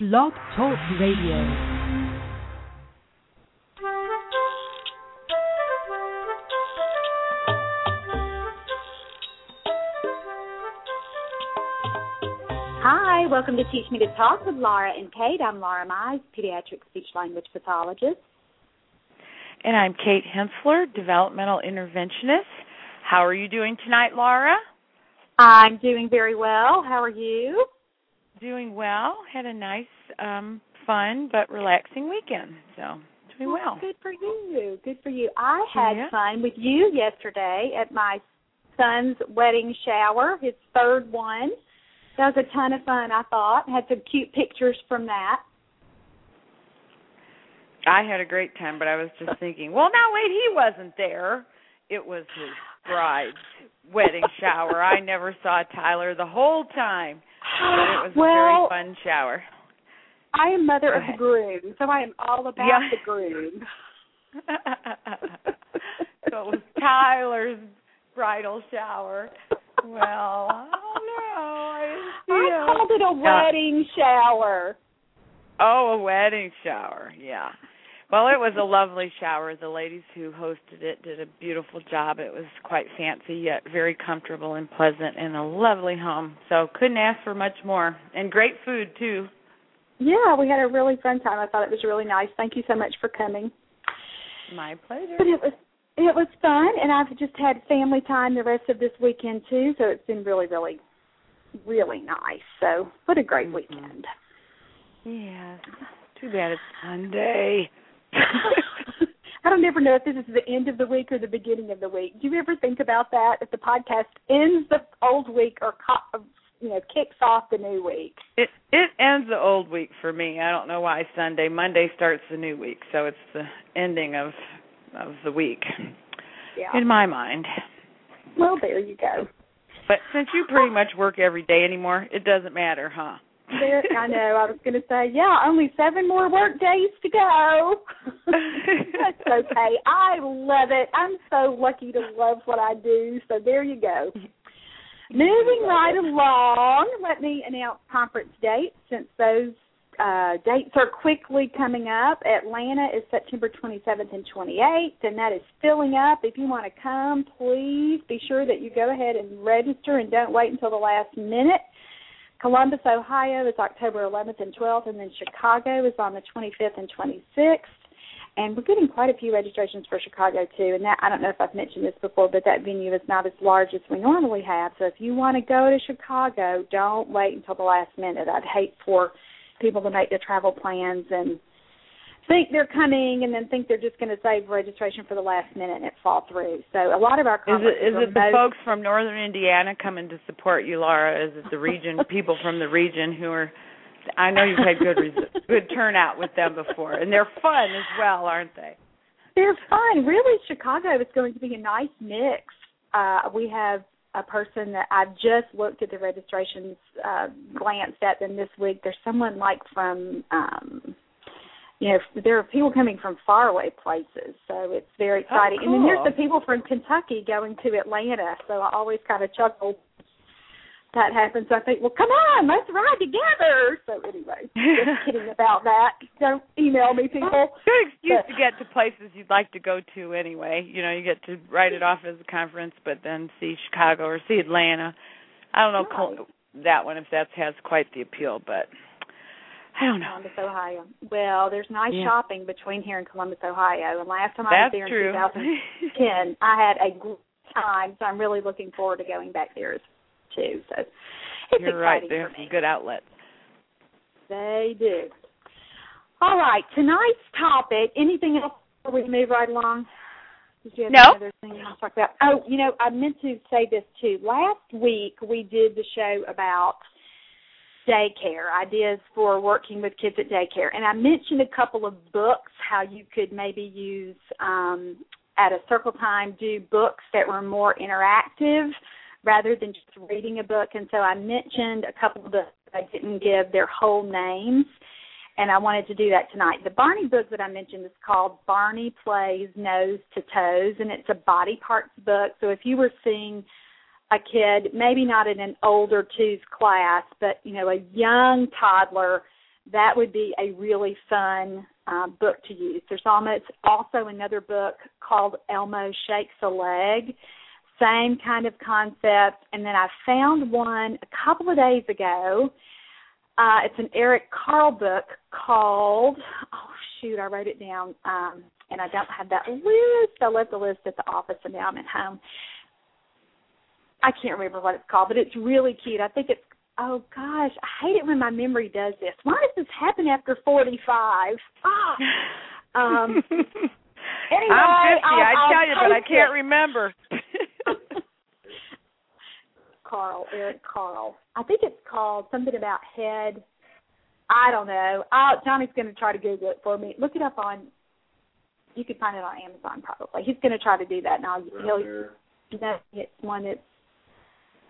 Blog Talk Radio. Hi, welcome to Teach Me to Talk with Laura and Kate. I'm Laura Mize, pediatric speech language pathologist. And I'm Kate Hensler, developmental interventionist. How are you doing tonight, Laura? I'm doing very well. How are you? Doing well. Had a nice, um, fun but relaxing weekend. So doing well. Good for you. Good for you. I had Yeah. fun with you yesterday at my son's wedding shower, his third one. That was a ton of fun, I thought. Had some cute pictures from that. I had a great time, but I was just thinking, well, now wait, he wasn't there. It was his bride's wedding shower. I never saw Tyler the whole time, but it was well, a very fun shower. I am mother of the groom, so I am all about Yeah. the groom. so it was Tyler's bridal shower. Well, I don't know. I, I called it a wedding shower. Oh, a wedding shower. Yeah. Well, it was a lovely shower. The ladies who hosted it did a beautiful job. It was quite fancy yet very comfortable and pleasant and a lovely home. So couldn't ask for much more. And great food too. Yeah, we had a really fun time. I thought it was really nice. Thank you so much for coming. My pleasure. But it was it was fun, and I've just had family time the rest of this weekend too. So it's been really, really, really nice. So what a great Mhm. weekend. Yes. Too bad it's Sunday. I don't ever know if this is the end of the week or the beginning of the week. Do you ever think about that? If the podcast ends the old week or co- you know kicks off the new week? It it ends the old week for me. I don't know why Sunday. Monday starts the new week, so it's the ending of of the week Yeah. in my mind. Well, there you go. But since you pretty much work every day anymore, it doesn't matter, huh? There, I know. I was going to say, yeah, only seven more work days to go. That's okay. I love it. I'm so lucky to love what I do. So there you go. Moving right along, let me announce conference dates since those uh, dates are quickly coming up. Atlanta is September 27th and 28th, and that is filling up. If you want to come, please be sure that you go ahead and register and don't wait until the last minute. Columbus, Ohio is October 11th and 12th, and then Chicago is on the 25th and 26th. And we're getting quite a few registrations for Chicago too. And that I don't know if I've mentioned this before, but that venue is not as large as we normally have. So if you want to go to Chicago, don't wait until the last minute. I'd hate for people to make their travel plans and think they're coming and then think they're just going to save registration for the last minute and it fall through. So a lot of our Is it is it the folks from northern Indiana coming to support you, Laura? Is it the region people from the region who are I know you've had good res- good turnout with them before, and they're fun as well, aren't they? They're fun. Really, Chicago is going to be a nice mix. Uh, we have a person that I've just looked at the registrations, uh, glanced at them this week. There's someone like from, um, you know, there are people coming from faraway places, so it's very oh, exciting. And then there's the people from Kentucky going to Atlanta, so I always kind of chuckle that happens. I think, well, come on, let's ride together. So anyway, just kidding about that. Don't email me, people. Good excuse But- to get to places you'd like to go to anyway. You know, you get to write it off as a conference, but then see Chicago or see Atlanta. I don't know Col- that one if that has quite the appeal, but I don't know. Columbus, Ohio. Well, there's nice Yeah. shopping between here and Columbus, Ohio. And last time I was there in true. 2010, I had a great time. So I'm really looking forward to going back there too. So it's You're right. They have some good outlets. They do. All right, tonight's topic. Anything else before we move right along? Did you have No. another thing you want to talk about? Oh, you know, I meant to say this too. Last week we did the show about daycare, ideas for working with kids at daycare. And I mentioned a couple of books, how you could maybe use um at a circle time do books that were more interactive rather than just reading a book. And so I mentioned a couple of books I didn't give their whole names. And I wanted to do that tonight. The Barney book that I mentioned is called Barney Plays Nose to Toes, and it's a body parts book. So if you were seeing a kid, maybe not in an older twos class, but you know, a young toddler that would be a really fun uh, book to use. There's almost also another book called Elmo Shakes a Leg, same kind of concept. And then I found one a couple of days ago. Uh, it's an Eric Carle book called oh shoot, I wrote it down, um, and I don't have that list. I left the list at the office, and now I'm at home. I can't remember what it's called, but it's really cute. I think it's oh gosh, I hate it when my memory does this. Why does this happen after forty five? Ah. Um anyway, I'm fifty, I'll, I I'll tell you, but I can't it. remember. Carle, Eric Carle. I think it's called something about head. I don't know. i Johnny's going to try to Google it for me. Look it up on. You can find it on Amazon probably. He's going to try to do that, and I'll he'll. You know, it's one that's.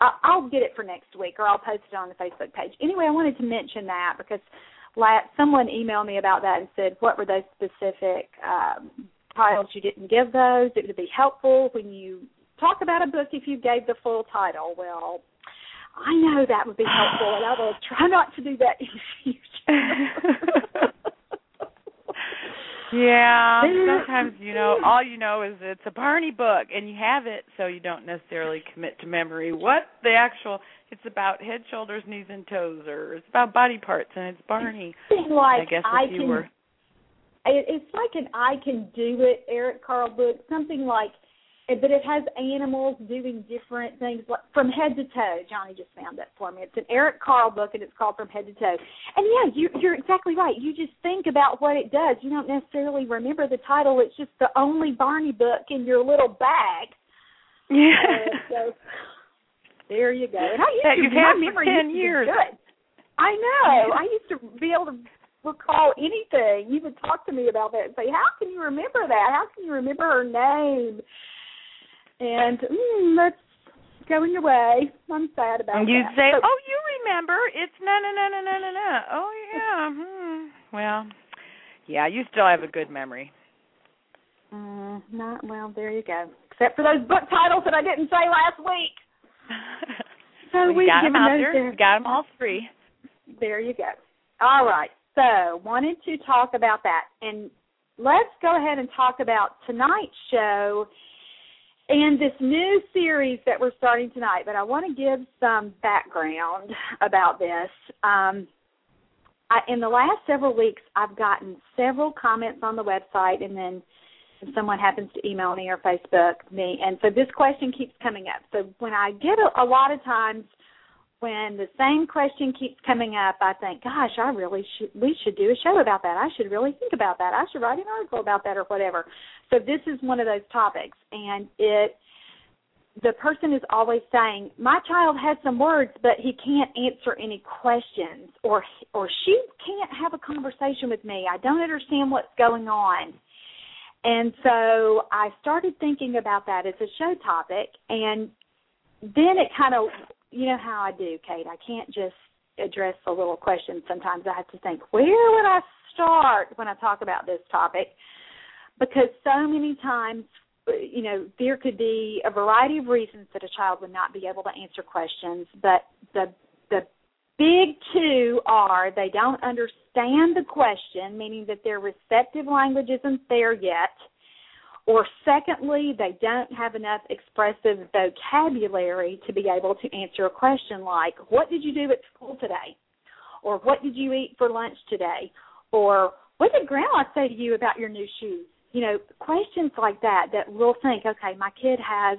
I'll get it for next week, or I'll post it on the Facebook page. Anyway, I wanted to mention that because la someone emailed me about that and said, "What were those specific um, titles you didn't give those? It would be helpful when you talk about a book if you gave the full title." Well, I know that would be helpful, and I will try not to do that in the future. Yeah, sometimes you know all you know is it's a Barney book and you have it, so you don't necessarily commit to memory what the actual. It's about head, shoulders, knees, and toes, or it's about body parts and it's Barney. Something like I guess I you can. were. It's like an I can do it Eric Carle book, something like, but it has animals doing different things like from head to toe. Johnny just found that for me. It's an Eric Carle book, and it's called From Head to Toe. And yeah, you, you're exactly right. You just think about what it does. You don't necessarily remember the title. It's just the only Barney book in your little bag. Yeah. Uh, so there you go. And I used That to you've had for 10 used to be years. Good. I know. I used to be able to recall anything. You would talk to me about that and say, "How can you remember that? How can you remember her name?" And mm, that's going away. I'm sad about And you'd that. say, So- "Oh, you remember? It's na na na na na na na." Oh yeah. Hmm. Well, yeah, you still have a good memory. Mm, not well. There you go. Except for those book titles that I didn't say last week. So we've got them out there. there. Got them all three. There you go. All right. So, wanted to talk about that. And let's go ahead and talk about tonight's show and this new series that we're starting tonight. But I want to give some background about this. Um, I, in the last several weeks, I've gotten several comments on the website, and then if someone happens to email me or Facebook me, and so this question keeps coming up. So when I get a, a lot of times when the same question keeps coming up, I think, gosh, I really should we should do a show about that. I should really think about that. I should write an article about that or whatever. So this is one of those topics and it the person is always saying, "My child has some words, but he can't answer any questions or or she can't have a conversation with me. I don't understand what's going on." And so I started thinking about that as a show topic and then it kind of you know how I do, Kate. I can't just address a little question. Sometimes I have to think, where would I start when I talk about this topic? Because so many times, you know, there could be a variety of reasons that a child would not be able to answer questions, but the the big two are they don't understand the question, meaning that their receptive language isn't there yet or secondly, they don't have enough expressive vocabulary to be able to answer a question like, What did you do at school today? Or what did you eat for lunch today? Or what did grandma say to you about your new shoes? You know, questions like that that we'll think, okay, my kid has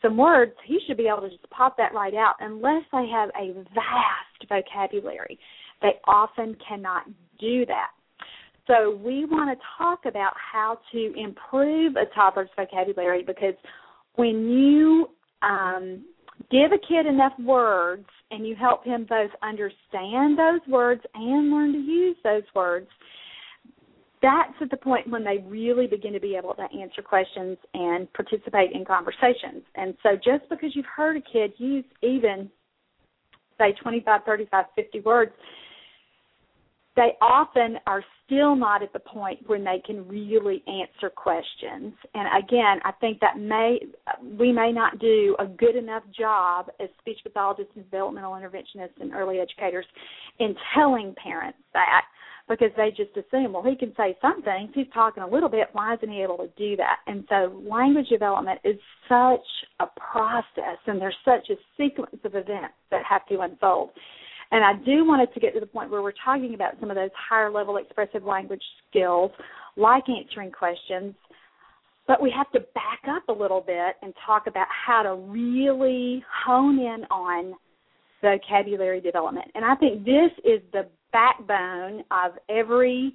some words, he should be able to just pop that right out unless they have a vast vocabulary. They often cannot do that. So we want to talk about how to improve a toddler's vocabulary because when you um, give a kid enough words and you help him both understand those words and learn to use those words, that's at the point when they really begin to be able to answer questions and participate in conversations. And so just because you've heard a kid use even, say, 25, 35, 50 words, they often are still not at the point when they can really answer questions. And again, I think that may we may not do a good enough job as speech pathologists and developmental interventionists and early educators in telling parents that because they just assume, well, he can say some things. He's talking a little bit. Why isn't he able to do that? And so language development is such a process, and there's such a sequence of events that have to unfold. And I do want it to get to the point where we're talking about some of those higher level expressive language skills, like answering questions, but we have to back up a little bit and talk about how to really hone in on vocabulary development. And I think this is the backbone of every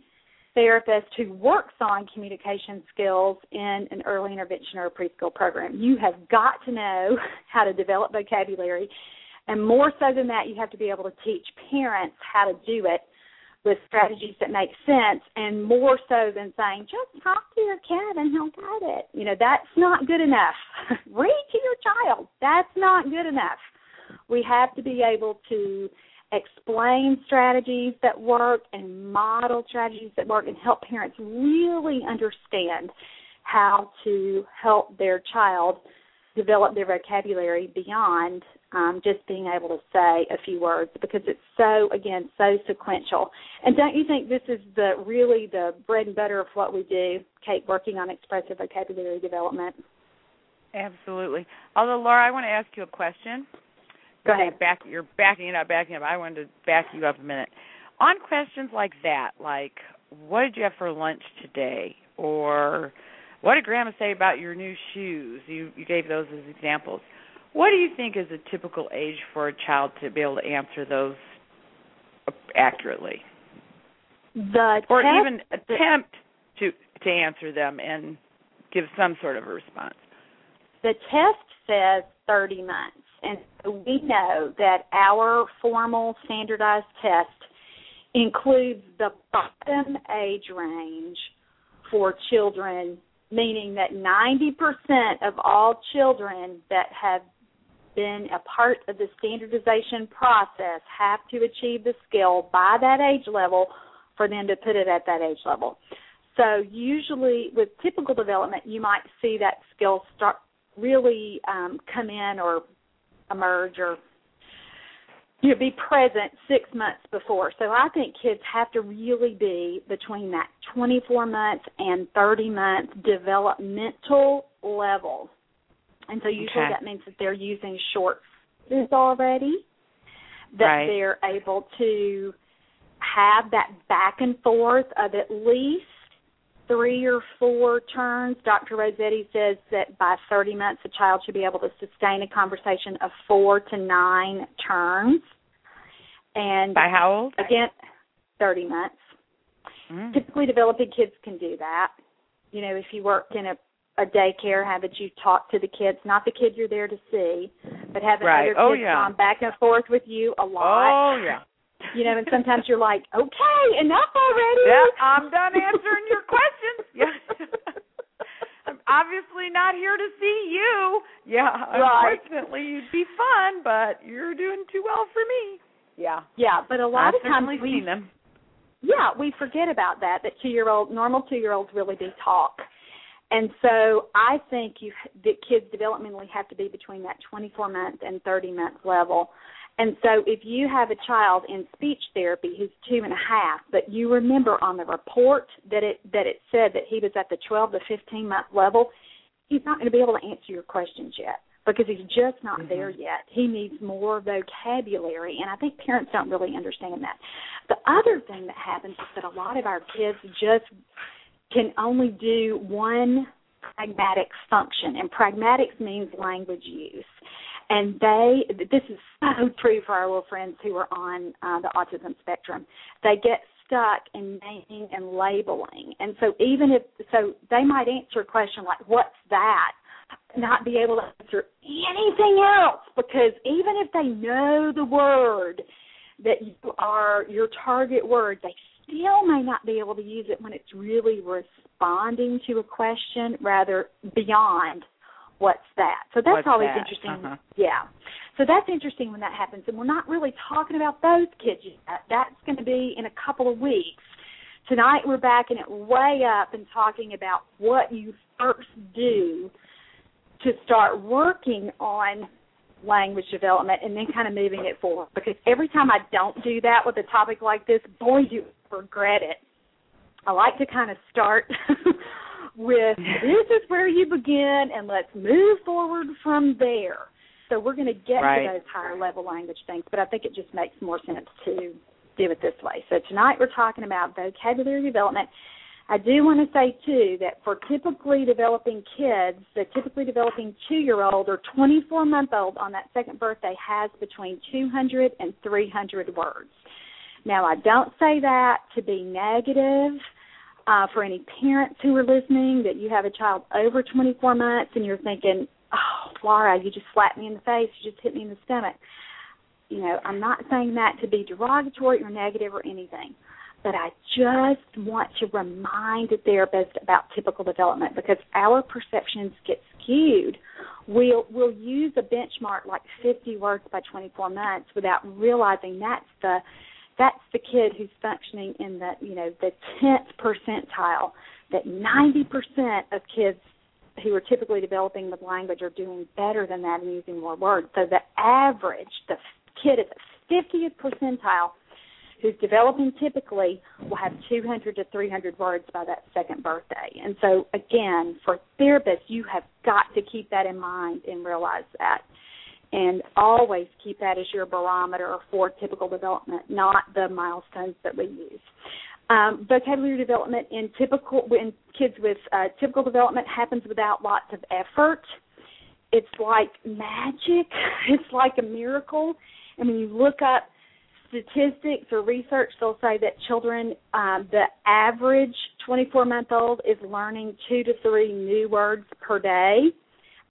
therapist who works on communication skills in an early intervention or preschool program. You have got to know how to develop vocabulary. And more so than that, you have to be able to teach parents how to do it with strategies that make sense and more so than saying just talk to your cat and he'll get it. You know that's not good enough. Read to your child. That's not good enough. We have to be able to explain strategies that work and model strategies that work and help parents really understand how to help their child develop their vocabulary beyond um, just being able to say a few words because it's so again so sequential. And don't you think this is the really the bread and butter of what we do, Kate, working on expressive vocabulary development? Absolutely. Although Laura, I want to ask you a question. Go ahead. Back, you're backing it up, backing up. I wanted to back you up a minute. On questions like that, like what did you have for lunch today, or what did Grandma say about your new shoes? You you gave those as examples. What do you think is a typical age for a child to be able to answer those accurately, The or test- even attempt to to answer them and give some sort of a response? the test says 30 months, and we know that our formal standardized test includes the bottom age range for children, meaning that 90% of all children that have been a part of the standardization process have to achieve the skill by that age level for them to put it at that age level. So usually with typical development, you might see that skill start really um, come in or emerge or you know, be present six months before. So I think kids have to really be between that 24 months and 30 month developmental level. And so usually Okay. that means that they're using short phrases already, that Right. they're able to have that back and forth of at least three or four turns. Dr. Rossetti says that by 30 months, a child should be able to sustain a conversation of four to nine turns. And By how old? again, 30 months. Mm. Typically, developing kids can do that. You know, if you work in a, a daycare, haven't you talk to the kids, not the kid you're there to see, but having Right. other Oh, kids yeah. gone back and forth with you a lot. Oh yeah. You know, and sometimes you're like, okay, enough already. Yeah, I'm done answering your questions. Yeah. I'm obviously not here to see you. Yeah, Right. unfortunately, you'd be fun, but you're doing too well for me. Yeah. Yeah, but a lot I've of times we seen them. yeah, we forget about that. That two year old normal two year olds really do talk, and so I think you that kids developmentally have to be between that twenty four month and thirty month level. And so if you have a child in speech therapy who's two and a half, but you remember on the report that it that it said that he was at the twelve to fifteen month level, he's not going to be able to answer your questions yet because he's just not Mhm. there yet. He needs more vocabulary, and I think parents don't really understand that. The other thing that happens is that a lot of our kids just can only do one pragmatic function, and pragmatics means language use. And they, this is so true for our little friends who are on uh, the autism spectrum. They get stuck in naming and labeling, and so even if so, they might answer a question like, "What's that?" not be able to answer anything else because even if they know the word that you are your target word, they still may not be able to use it when it's really responding to a question rather beyond what's that. So that's What's always that? interesting. Uh-huh. Yeah. So that's interesting when that happens and we're not really talking about those kids yet. That's going to be in a couple of weeks. Tonight we're backing it way up and talking about what you first do to start working on language development and then kind of moving it forward. Because every time I don't do that with a topic like this, boy, do regret it. I like to kind of start with this is where you begin and let's move forward from there. So we're going to get right. to those higher level language things, but I think it just makes more sense to do it this way. So tonight we're talking about vocabulary development. I do want to say too that for typically developing kids, the typically developing two-year-old or 24-month-old on that second birthday has between 200 and 300 words. Now I don't say that to be negative uh, for any parents who are listening that you have a child over 24 months and you're thinking, oh, Laura, you just slapped me in the face, you just hit me in the stomach. You know, I'm not saying that to be derogatory or negative or anything, but I just want to remind the therapist about typical development because our perceptions get skewed. We'll we'll use a benchmark like 50 words by 24 months without realizing that's the that's the kid who's functioning in the you know the tenth percentile. That ninety percent of kids who are typically developing the language are doing better than that and using more words. So the average, the kid at the fiftieth percentile who's developing typically will have 200 to 300 words by that second birthday. And so, again, for therapists, you have got to keep that in mind and realize that and always keep that as your barometer for typical development, not the milestones that we use. Um, vocabulary development in typical in kids with uh, typical development happens without lots of effort. It's like magic. It's like a miracle. And when you look up statistics or research, they'll say that children, um, the average 24 month old is learning two to three new words per day.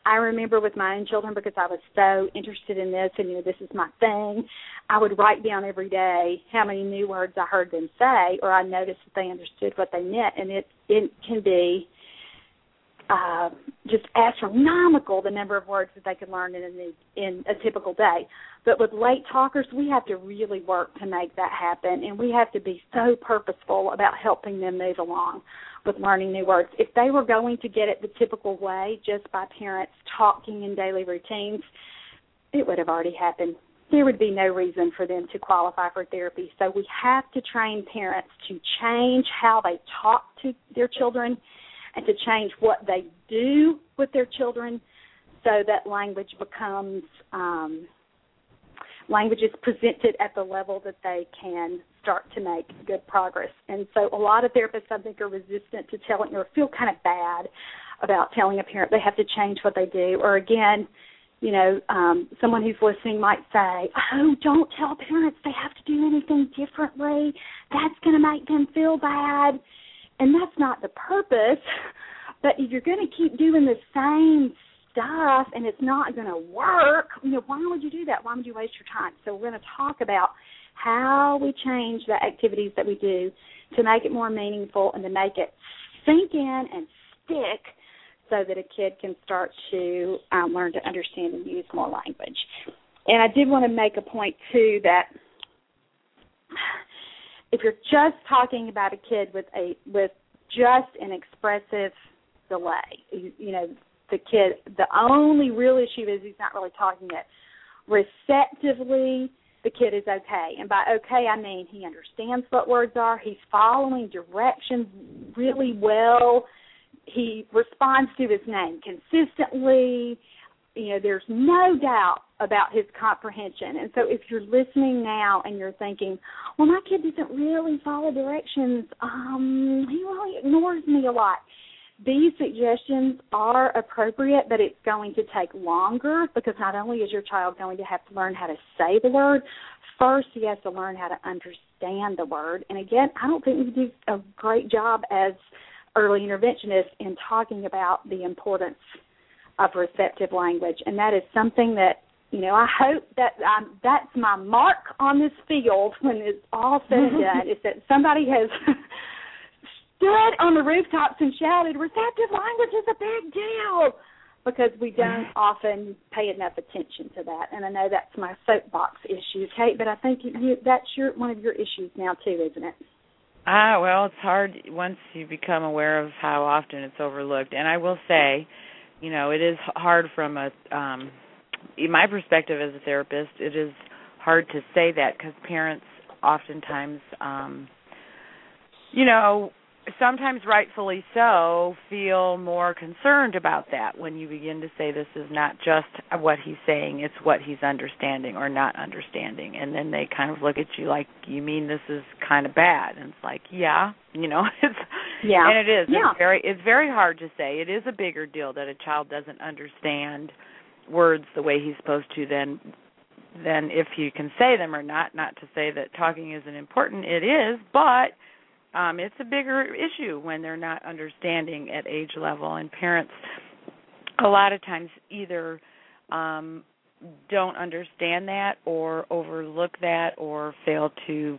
I remember with my own children because I was so interested in this and you know this is my thing. I would write down every day how many new words I heard them say, or I noticed that they understood what they meant, and it it can be uh, just astronomical the number of words that they can learn in a in a typical day. But with late talkers, we have to really work to make that happen, and we have to be so purposeful about helping them move along with learning new words. If they were going to get it the typical way, just by parents talking in daily routines, it would have already happened. There would be no reason for them to qualify for therapy. So we have to train parents to change how they talk to their children and to change what they do with their children so that language becomes um, language is presented at the level that they can start to make good progress. And so a lot of therapists I think are resistant to telling or feel kind of bad about telling a parent they have to change what they do. Or again, you know, um, someone who's listening might say, "Oh, don't tell parents they have to do anything differently. That's going to make them feel bad." And that's not the purpose. But if you're going to keep doing the same stuff and it's not going to work, you know, why would you do that? Why would you waste your time? So we're going to talk about how we change the activities that we do to make it more meaningful and to make it sink in and stick so that a kid can start to um, learn to understand and use more language. And I did want to make a point too that if you're just talking about a kid with a with just an expressive delay, you, you know, the kid the only real issue is he's not really talking it receptively the kid is okay. And by okay, I mean he understands what words are. He's following directions really well. He responds to his name consistently. You know, there's no doubt about his comprehension. And so if you're listening now and you're thinking, well, my kid doesn't really follow directions, um, he really ignores me a lot these suggestions are appropriate, but it's going to take longer because not only is your child going to have to learn how to say the word, first he has to learn how to understand the word. And again, I don't think we do a great job as early interventionists in talking about the importance of receptive language, and that is something that you know, I hope that um, that's my mark on this field when it's all said and done is that somebody has stood on the rooftops and shouted, receptive language is a big deal because we don't often pay enough attention to that. And I know that's my soapbox issue, Kate, but I think you, that's your one of your issues now too, isn't it? Ah, well, it's hard once you become aware of how often it's overlooked. And I will say, you know, it is hard from a um in my perspective as a therapist, it is hard to say that cuz parents oftentimes um you know, sometimes rightfully so, feel more concerned about that when you begin to say this is not just what he's saying, it's what he's understanding or not understanding. And then they kind of look at you like, you mean this is kind of bad? And it's like, yeah, you know, it's yeah, and it is. Yeah. It's very it's very hard to say. It is a bigger deal that a child doesn't understand words the way he's supposed to than than if you can say them or not. Not to say that talking isn't important. It is, but um it's a bigger issue when they're not understanding at age level. And parents a lot of times either um don't understand that or overlook that or fail to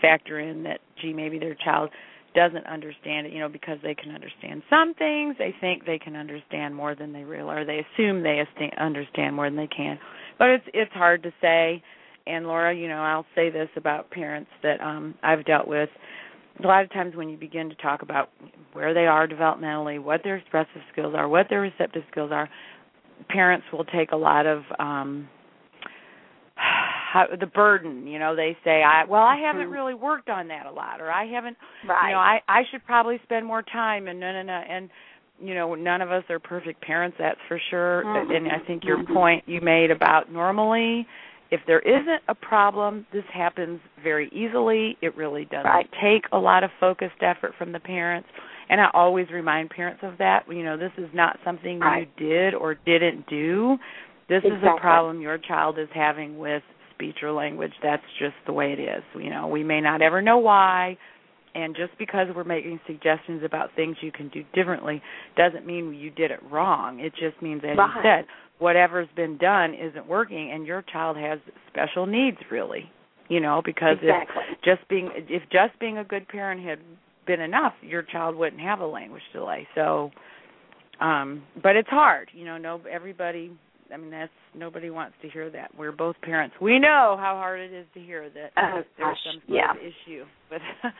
factor in that gee maybe their child doesn't understand it you know because they can understand some things they think they can understand more than they realize or they assume they understand more than they can. But it's it's hard to say. And Laura you know I'll say this about parents that um I've dealt with a lot of times when you begin to talk about where they are developmentally, what their expressive skills are, what their receptive skills are, parents will take a lot of um how, the burden, you know, they say, "I well, I haven't Mhm. really worked on that a lot or I haven't, Right. you know, I I should probably spend more time and no no no and you know, none of us are perfect parents, that's for sure. Mhm. And I think your Mhm. point you made about normally if there isn't a problem, this happens very easily. It really doesn't Right. take a lot of focused effort from the parents. And I always remind parents of that. You know, this is not something Right. you did or didn't do. This is a problem your child is having with speech or language. That's just the way it is. You know, we may not ever know why. And just because we're making suggestions about things you can do differently doesn't mean you did it wrong. It just means, as Right. you said, whatever's been done isn't working and your child has special needs really you know because exactly. if just being if just being a good parent had been enough your child wouldn't have a language delay so um but it's hard you know no everybody i mean that's nobody wants to hear that we're both parents we know how hard it is to hear that Oh, there's gosh, some sort yeah. of issue with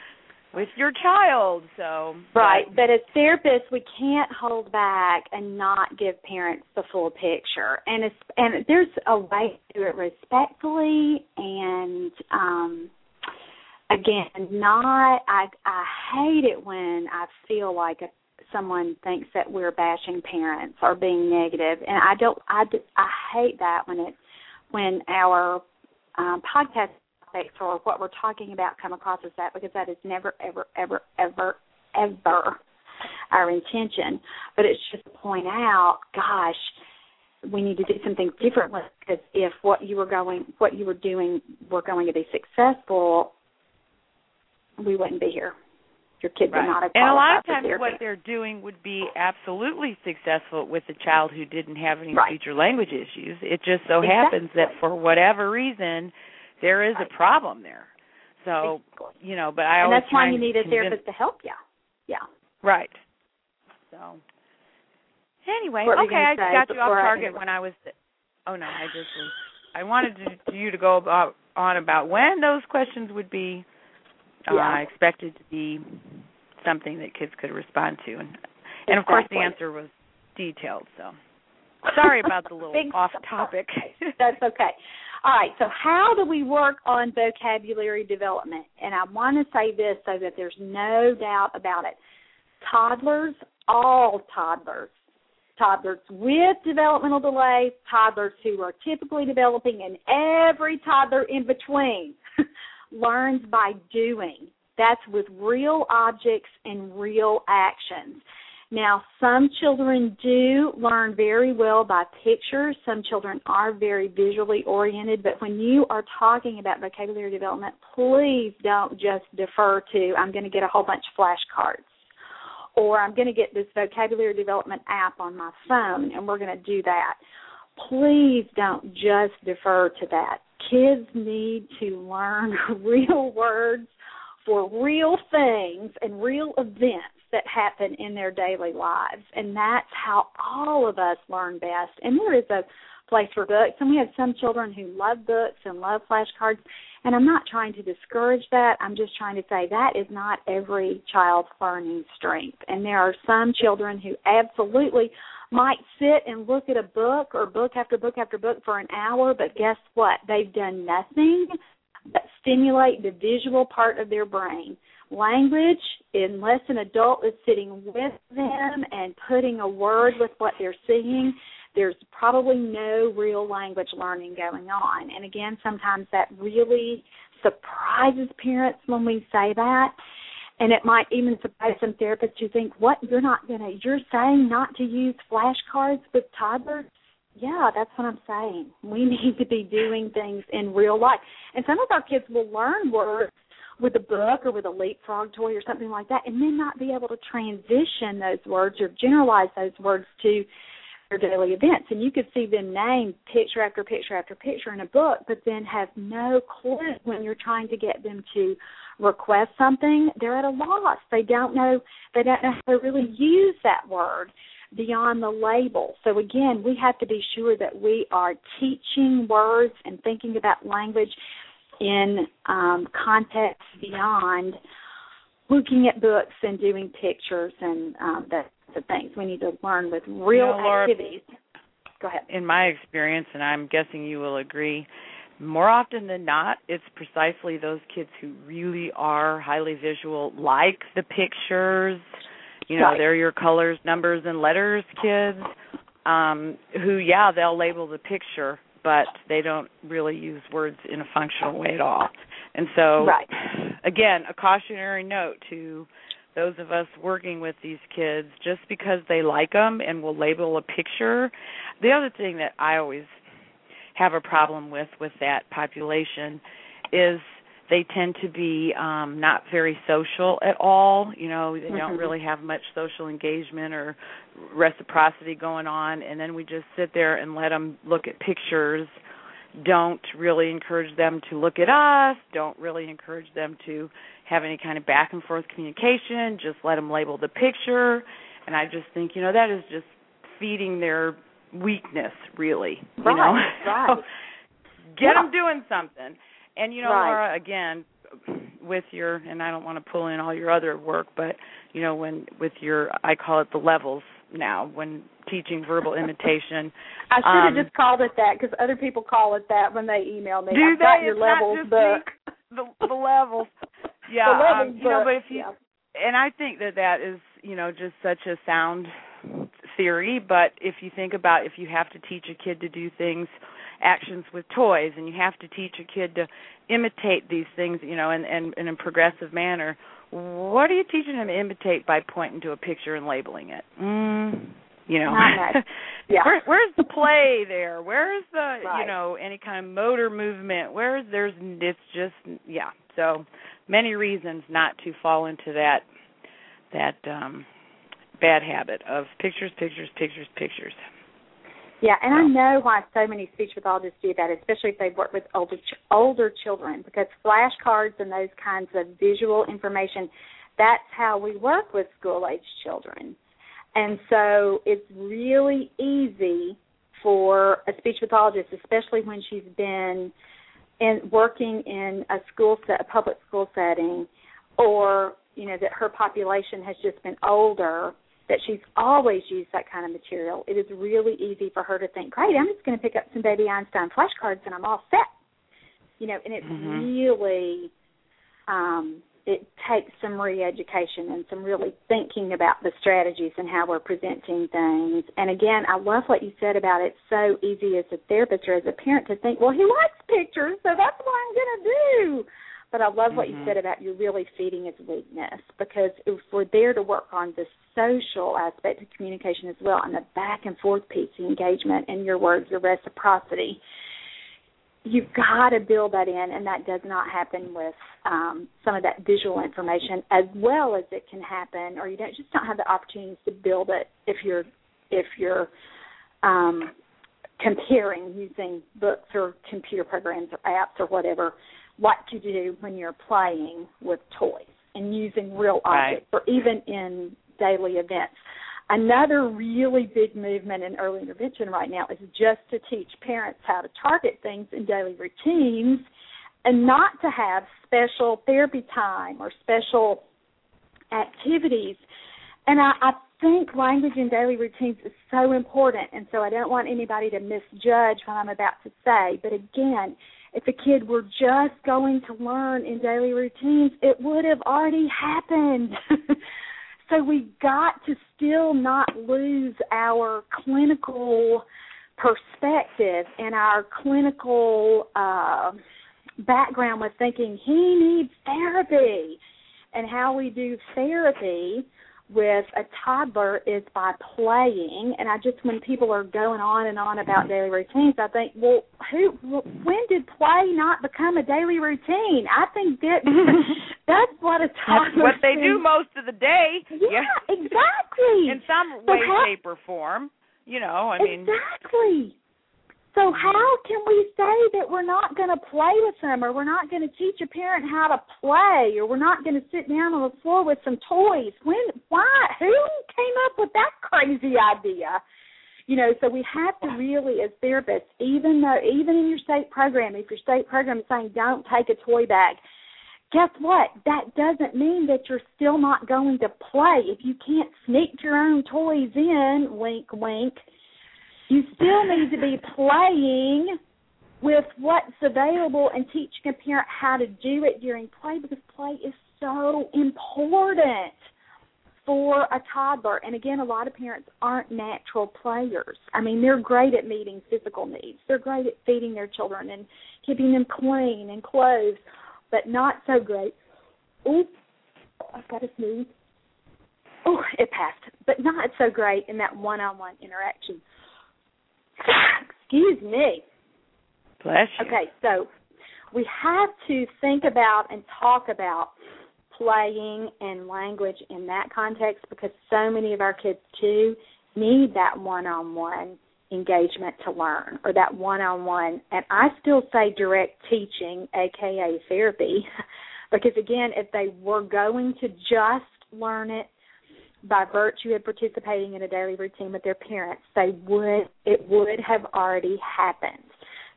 with your child so Right, but- but as therapists, we can't hold back and not give parents the full picture. And it's, and there's a way to do it respectfully and um again, not I I hate it when I feel like someone thinks that we're bashing parents or being negative. and I don't I I hate that when it when our um podcast topics or what we're talking about come across as that because that is never ever ever ever ever our intention but it's just to point out gosh we need to do something differently because if what you were going what you were doing were going to be successful we wouldn't be here your kids Right. are not a and a lot of times what they're doing would be absolutely successful with a child who didn't have any Right. speech or language issues. It just so Exactly. happens that for whatever reason there is a problem there. So, Exactly. you know, but I and always that's why you need a convince- therapist to help you yeah Right. So anyway, What were you okay, I got you off before I target when I was Oh no, I just was I wanted to, you to go about on about when those questions would be uh, Yeah. expected to be something that kids could respond to, and and of course the answer was detailed. So sorry about the little off topic. That's okay. All right, so how do we work on vocabulary development? And I want to say this so that there's no doubt about it. Toddlers, all toddlers, toddlers with developmental delays, toddlers who are typically developing, and every toddler in between learns by doing. That's with real objects and real actions. Now, some children do learn very well by pictures. Some children are very visually oriented. But when you are talking about vocabulary development, please don't just defer to, I'm going to get a whole bunch of flashcards. Or I'm going to get this vocabulary development app on my phone and we're going to do that. Please don't just defer to that. Kids need to learn real words for real things and real events that happen in their daily lives. And that's how all of us learn best. And there is a place for books, and we have some children who love books and love flashcards. And I'm not trying to discourage that. I'm just trying to say that is not every child's learning strength. And there are some children who absolutely might sit and look at a book or book after book after book for an hour, but guess what? They've done nothing that stimulate the visual part of their brain. Language, unless an adult is sitting with them and putting a word with what they're seeing, there's probably no real language learning going on. And again, sometimes that really surprises parents when we say that. And it might even surprise some therapists who think, "What? You're not gonna? You're saying not to use flashcards with toddlers?" Yeah, that's what I'm saying. We need to be doing things in real life. And some of our kids will learn words with a book or with a leapfrog toy or something like that and then not be able to transition those words or generalize those words to their daily events. And you could see them name picture after picture after picture in a book, but then have no clue when you're trying to get them to request something. They're at a loss. They don't know they don't know how to really use that word beyond the label. So again, we have to be sure that we are teaching words and thinking about language in um, context beyond looking at books and doing pictures and um, that of things. We need to learn with real you know, Laura, activities. Go ahead. In my experience, and I'm guessing you will agree, more often than not, it's precisely those kids who really are highly visual, like the pictures. You know, right. they're your colors, numbers, and letters kids. Um, who, yeah, they'll label the picture, but they don't really use words in a functional way at all. And so, right. again, a cautionary note to those of us working with these kids just because they like them and will label a picture. The other thing that I always have a problem with with that population is they tend to be um not very social at all you know they mm-hmm. don't really have much social engagement or reciprocity going on and then we just sit there and let them look at pictures don't really encourage them to look at us don't really encourage them to have any kind of back and forth communication. Just let them label the picture. And I just think, you know, that is just feeding their weakness, really. You right, know? right. so get yeah. them doing something. And you know, right. Laura, again, with your and I don't want to pull in all your other work, but you know, when with your I call it the levels now when teaching verbal imitation. I should have um, just called it that because other people call it that when they email me. Do I've they? got your it's levels not just book. The, the levels. Yeah, the levels um, you know, but if you yeah. and I think that that is you know just such a sound theory. But if you think about if you have to teach a kid to do things, actions with toys, and you have to teach a kid to imitate these things, you know, and and in a progressive manner, what are you teaching them to imitate by pointing to a picture and labeling it? Mm, you know, yeah. Where, where's the play there? Where's the right. you know any kind of motor movement? Where's there's it's just yeah. So many reasons not to fall into that that um bad habit of pictures, pictures, pictures, pictures. Yeah, and I know why so many speech pathologists do that, especially if they've worked with older older children, because flashcards and those kinds of visual information, that's how we work with school age children. And so it's really easy for a speech pathologist, especially when she's been in working in a school set, a public school setting, or you know that her population has just been older that she's always used that kind of material, it is really easy for her to think, great, I'm just going to pick up some Baby Einstein flashcards and I'm all set. You know, and it's mm-hmm. really, um, it takes some re-education and some really thinking about the strategies and how we're presenting things. And again, I love what you said about it's so easy as a therapist or as a parent to think, well, he likes pictures, so that's what I'm going to do. But I love what mm-hmm. you said about you're really feeding his weakness because if we're there to work on the social aspect of communication as well and the back and forth piece, the engagement and your words, your reciprocity, you've got to build that in, and that does not happen with um, some of that visual information as well as it can happen, or you don't just don't have the opportunities to build it if you're if you're um, comparing using books or computer programs or apps or whatever what to do when you're playing with toys and using real objects right. or even in daily events. Another really big movement in early intervention right now is just to teach parents how to target things in daily routines and not to have special therapy time or special activities. And I, I think language in daily routines is so important, and so I don't want anybody to misjudge what I'm about to say. But again, if a kid were just going to learn in daily routines, it would have already happened. so we got to still not lose our clinical perspective and our clinical uh, background with thinking he needs therapy and how we do therapy with a toddler is by playing. And i just when people are going on and on about daily routines i think well who when did play not become a daily routine? I think that that's what a toddler that's what they do most of the day. Yeah, yeah. exactly. In some way how, shape or form you know i mean exactly so how can we say that we're not going to play with them or we're not going to teach a parent how to play or we're not going to sit down on the floor with some toys? When why who came up with that crazy idea? You know, so we have to really as therapists, even though even in your state program, if your state program is saying don't take a toy bag, guess what? That doesn't mean that you're still not going to play. If you can't sneak your own toys in, wink wink, you still need to be playing with what's available and teaching a parent how to do it during play because play is so important for a toddler. And again, a lot of parents aren't natural players. I mean, they're great at meeting physical needs. They're great at feeding their children and keeping them clean and clothes, but not so great. Ooh, I've got to sneeze. Oh, it passed. But not so great in that one-on-one interaction. Excuse me. Bless you. Okay, so we have to think about and talk about playing and language in that context because so many of our kids too need that one-on-one engagement to learn or that one-on-one and I still say direct teaching aka therapy because again if they were going to just learn it by virtue of participating in a daily routine with their parents, they would it would have already happened.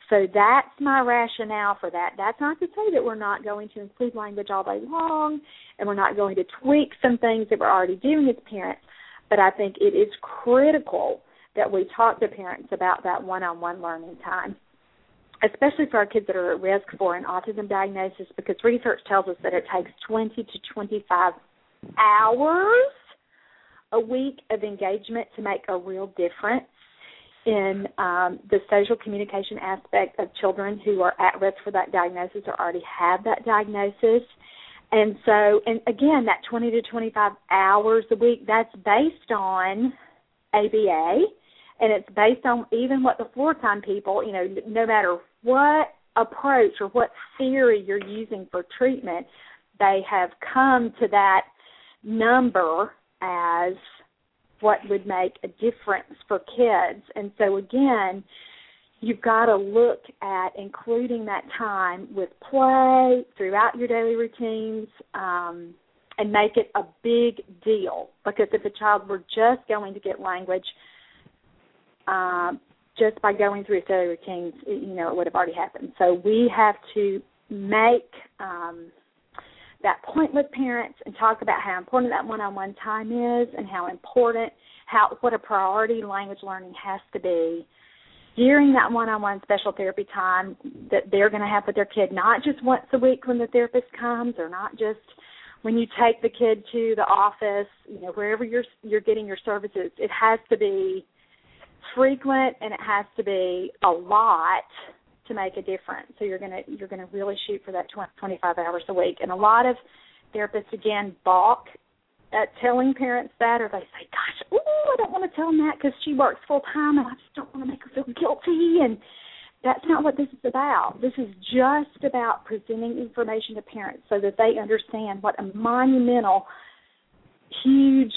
So that's my rationale for that. That's not to say that we're not going to include language all day long and we're not going to tweak some things that we're already doing as parents, but I think it is critical that we talk to parents about that one-on-one learning time especially for our kids that are at risk for an autism diagnosis because research tells us that it takes 20 to 25 hours a week of engagement to make a real difference in um, the social communication aspect of children who are at risk for that diagnosis or already have that diagnosis. And so, and again, that 20 to 25 hours a week, that's based on ABA, and it's based on even what the floor time people, you know, no matter what approach or what theory you're using for treatment, they have come to that number as what would make a difference for kids. And so again, you've got to look at including that time with play throughout your daily routines um, and make it a big deal. Because if a child were just going to get language um, just by going through his daily routines, you know, it would have already happened. So we have to make um, that point with parents and talk about how important that one-on-one time is and how important how what a priority language learning has to be. During that one-on-one special therapy time that they're going to have with their kid not just once a week when the therapist comes or not just when you take the kid to the office you know wherever you're you're getting your services it has to be frequent and it has to be a lot to make a difference. So you're gonna you're gonna really shoot for that 20, 25 hours a week. And a lot of therapists again balk at telling parents that, or they say, "Gosh, ooh, I don't want to tell them that because she works full time, and I just don't want to make her feel guilty." And that's not what this is about. This is just about presenting information to parents so that they understand what a monumental, huge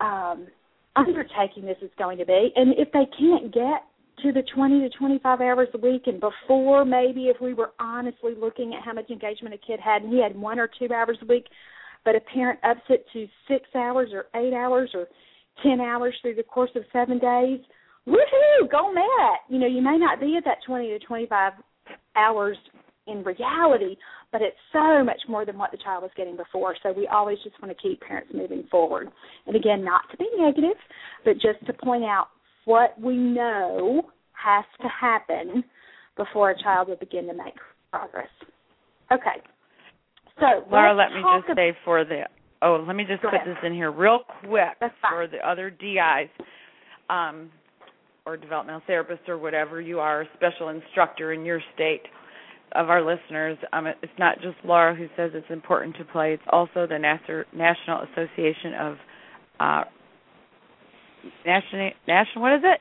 um, undertaking this is going to be. And if they can't get to the 20 to 25 hours a week and before maybe if we were honestly looking at how much engagement a kid had and he had one or two hours a week but a parent ups it to six hours or eight hours or ten hours through the course of seven days woohoo go on you know you may not be at that 20 to 25 hours in reality but it's so much more than what the child was getting before so we always just want to keep parents moving forward. And again not to be negative but just to point out what we know has to happen before a child will begin to make progress. Okay. So Laura, let me just about, say for the oh, let me just Go put ahead. this in here real quick for the other DIs, um, or developmental therapists or whatever you are, special instructor in your state of our listeners. Um, it's not just Laura who says it's important to play. It's also the Nasser, National Association of uh, National National what is it?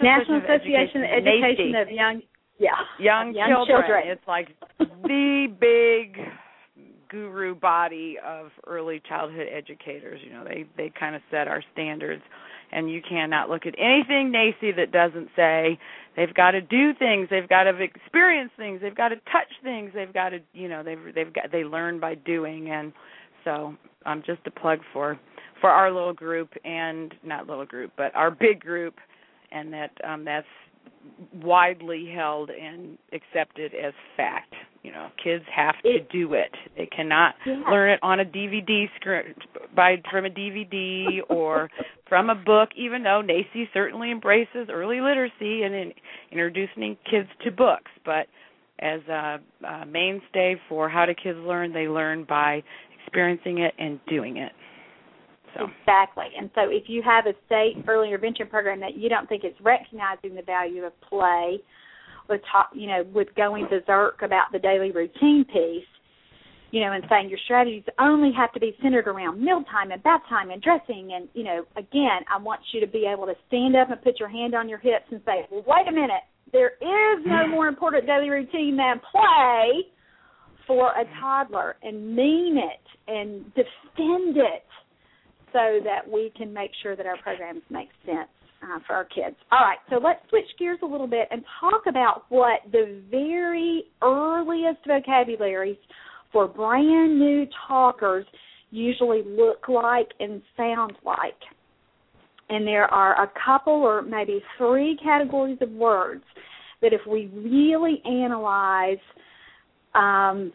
National of Association of Education of Young yeah young, young children. It's like the big guru body of early childhood educators. You know, they they kind of set our standards, and you cannot look at anything NAEYC that doesn't say they've got to do things, they've got to experience things, they've got to touch things, they've got to you know they've they've got they learn by doing, and so um just a plug for for our little group and not little group but our big group and that um that's widely held and accepted as fact. You know, kids have to It- do it. They cannot Yeah. learn it on a DVD screen by from a DVD or from a book. Even though NAEYC certainly embraces early literacy and in, introducing kids to books, but as a, a mainstay for how do kids learn, they learn by experiencing it and doing it. So Exactly. And so if you have a state early intervention program that you don't think is recognizing the value of play with talk, you know, with going berserk about the daily routine piece, you know, and saying your strategies only have to be centered around mealtime and bath time and dressing and, you know, again, I want you to be able to stand up and put your hand on your hips and say, Well, wait a minute, there is no more important daily routine than play for a toddler and mean it and defend it so that we can make sure that our programs make sense uh, for our kids. All right, so let's switch gears a little bit and talk about what the very earliest vocabularies for brand new talkers usually look like and sound like. And there are a couple or maybe three categories of words that if we really analyze um,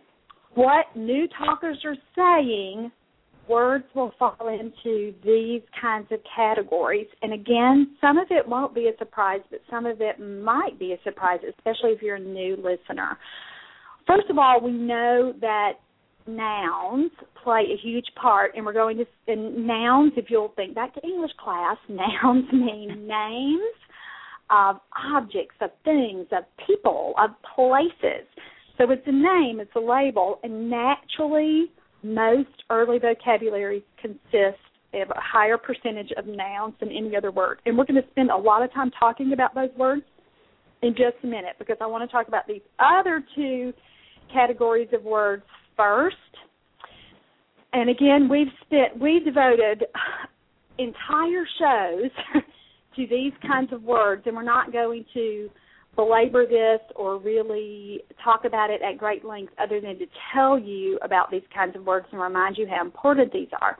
what new talkers are saying, words will fall into these kinds of categories. And again, some of it won't be a surprise, but some of it might be a surprise, especially if you're a new listener. First of all, we know that nouns play a huge part, and we're going to, and nouns, if you'll think back to English class, nouns mean names of objects, of things, of people, of places. So it's a name, it's a label, and naturally, most early vocabularies consist of a higher percentage of nouns than any other word. And we're going to spend a lot of time talking about those words in just a minute because I want to talk about these other two categories of words first. And again, we've spent we devoted entire shows to these kinds of words and we're not going to belabor this or really talk about it at great length other than to tell you about these kinds of words and remind you how important these are.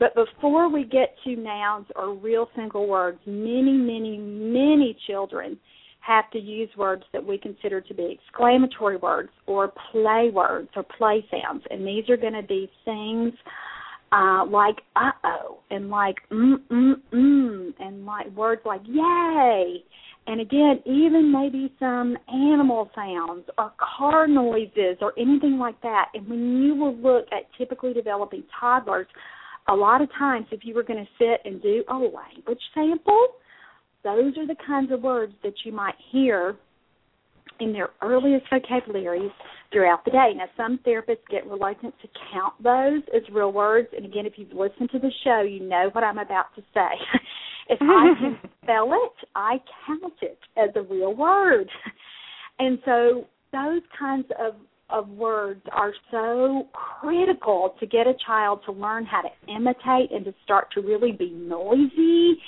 But before we get to nouns or real single words, many, many, many children have to use words that we consider to be exclamatory words or play words or play sounds. And these are going to be things uh, like uh oh and like mm mm mm and like words like yay and again, even maybe some animal sounds or car noises or anything like that. And when you will look at typically developing toddlers, a lot of times if you were going to sit and do a language sample, those are the kinds of words that you might hear in their earliest vocabularies throughout the day. Now, some therapists get reluctant to count those as real words. And again, if you've listened to the show, you know what I'm about to say. if I can spell it, I count it as a real word. And so those kinds of of words are so critical to get a child to learn how to imitate and to start to really be noisy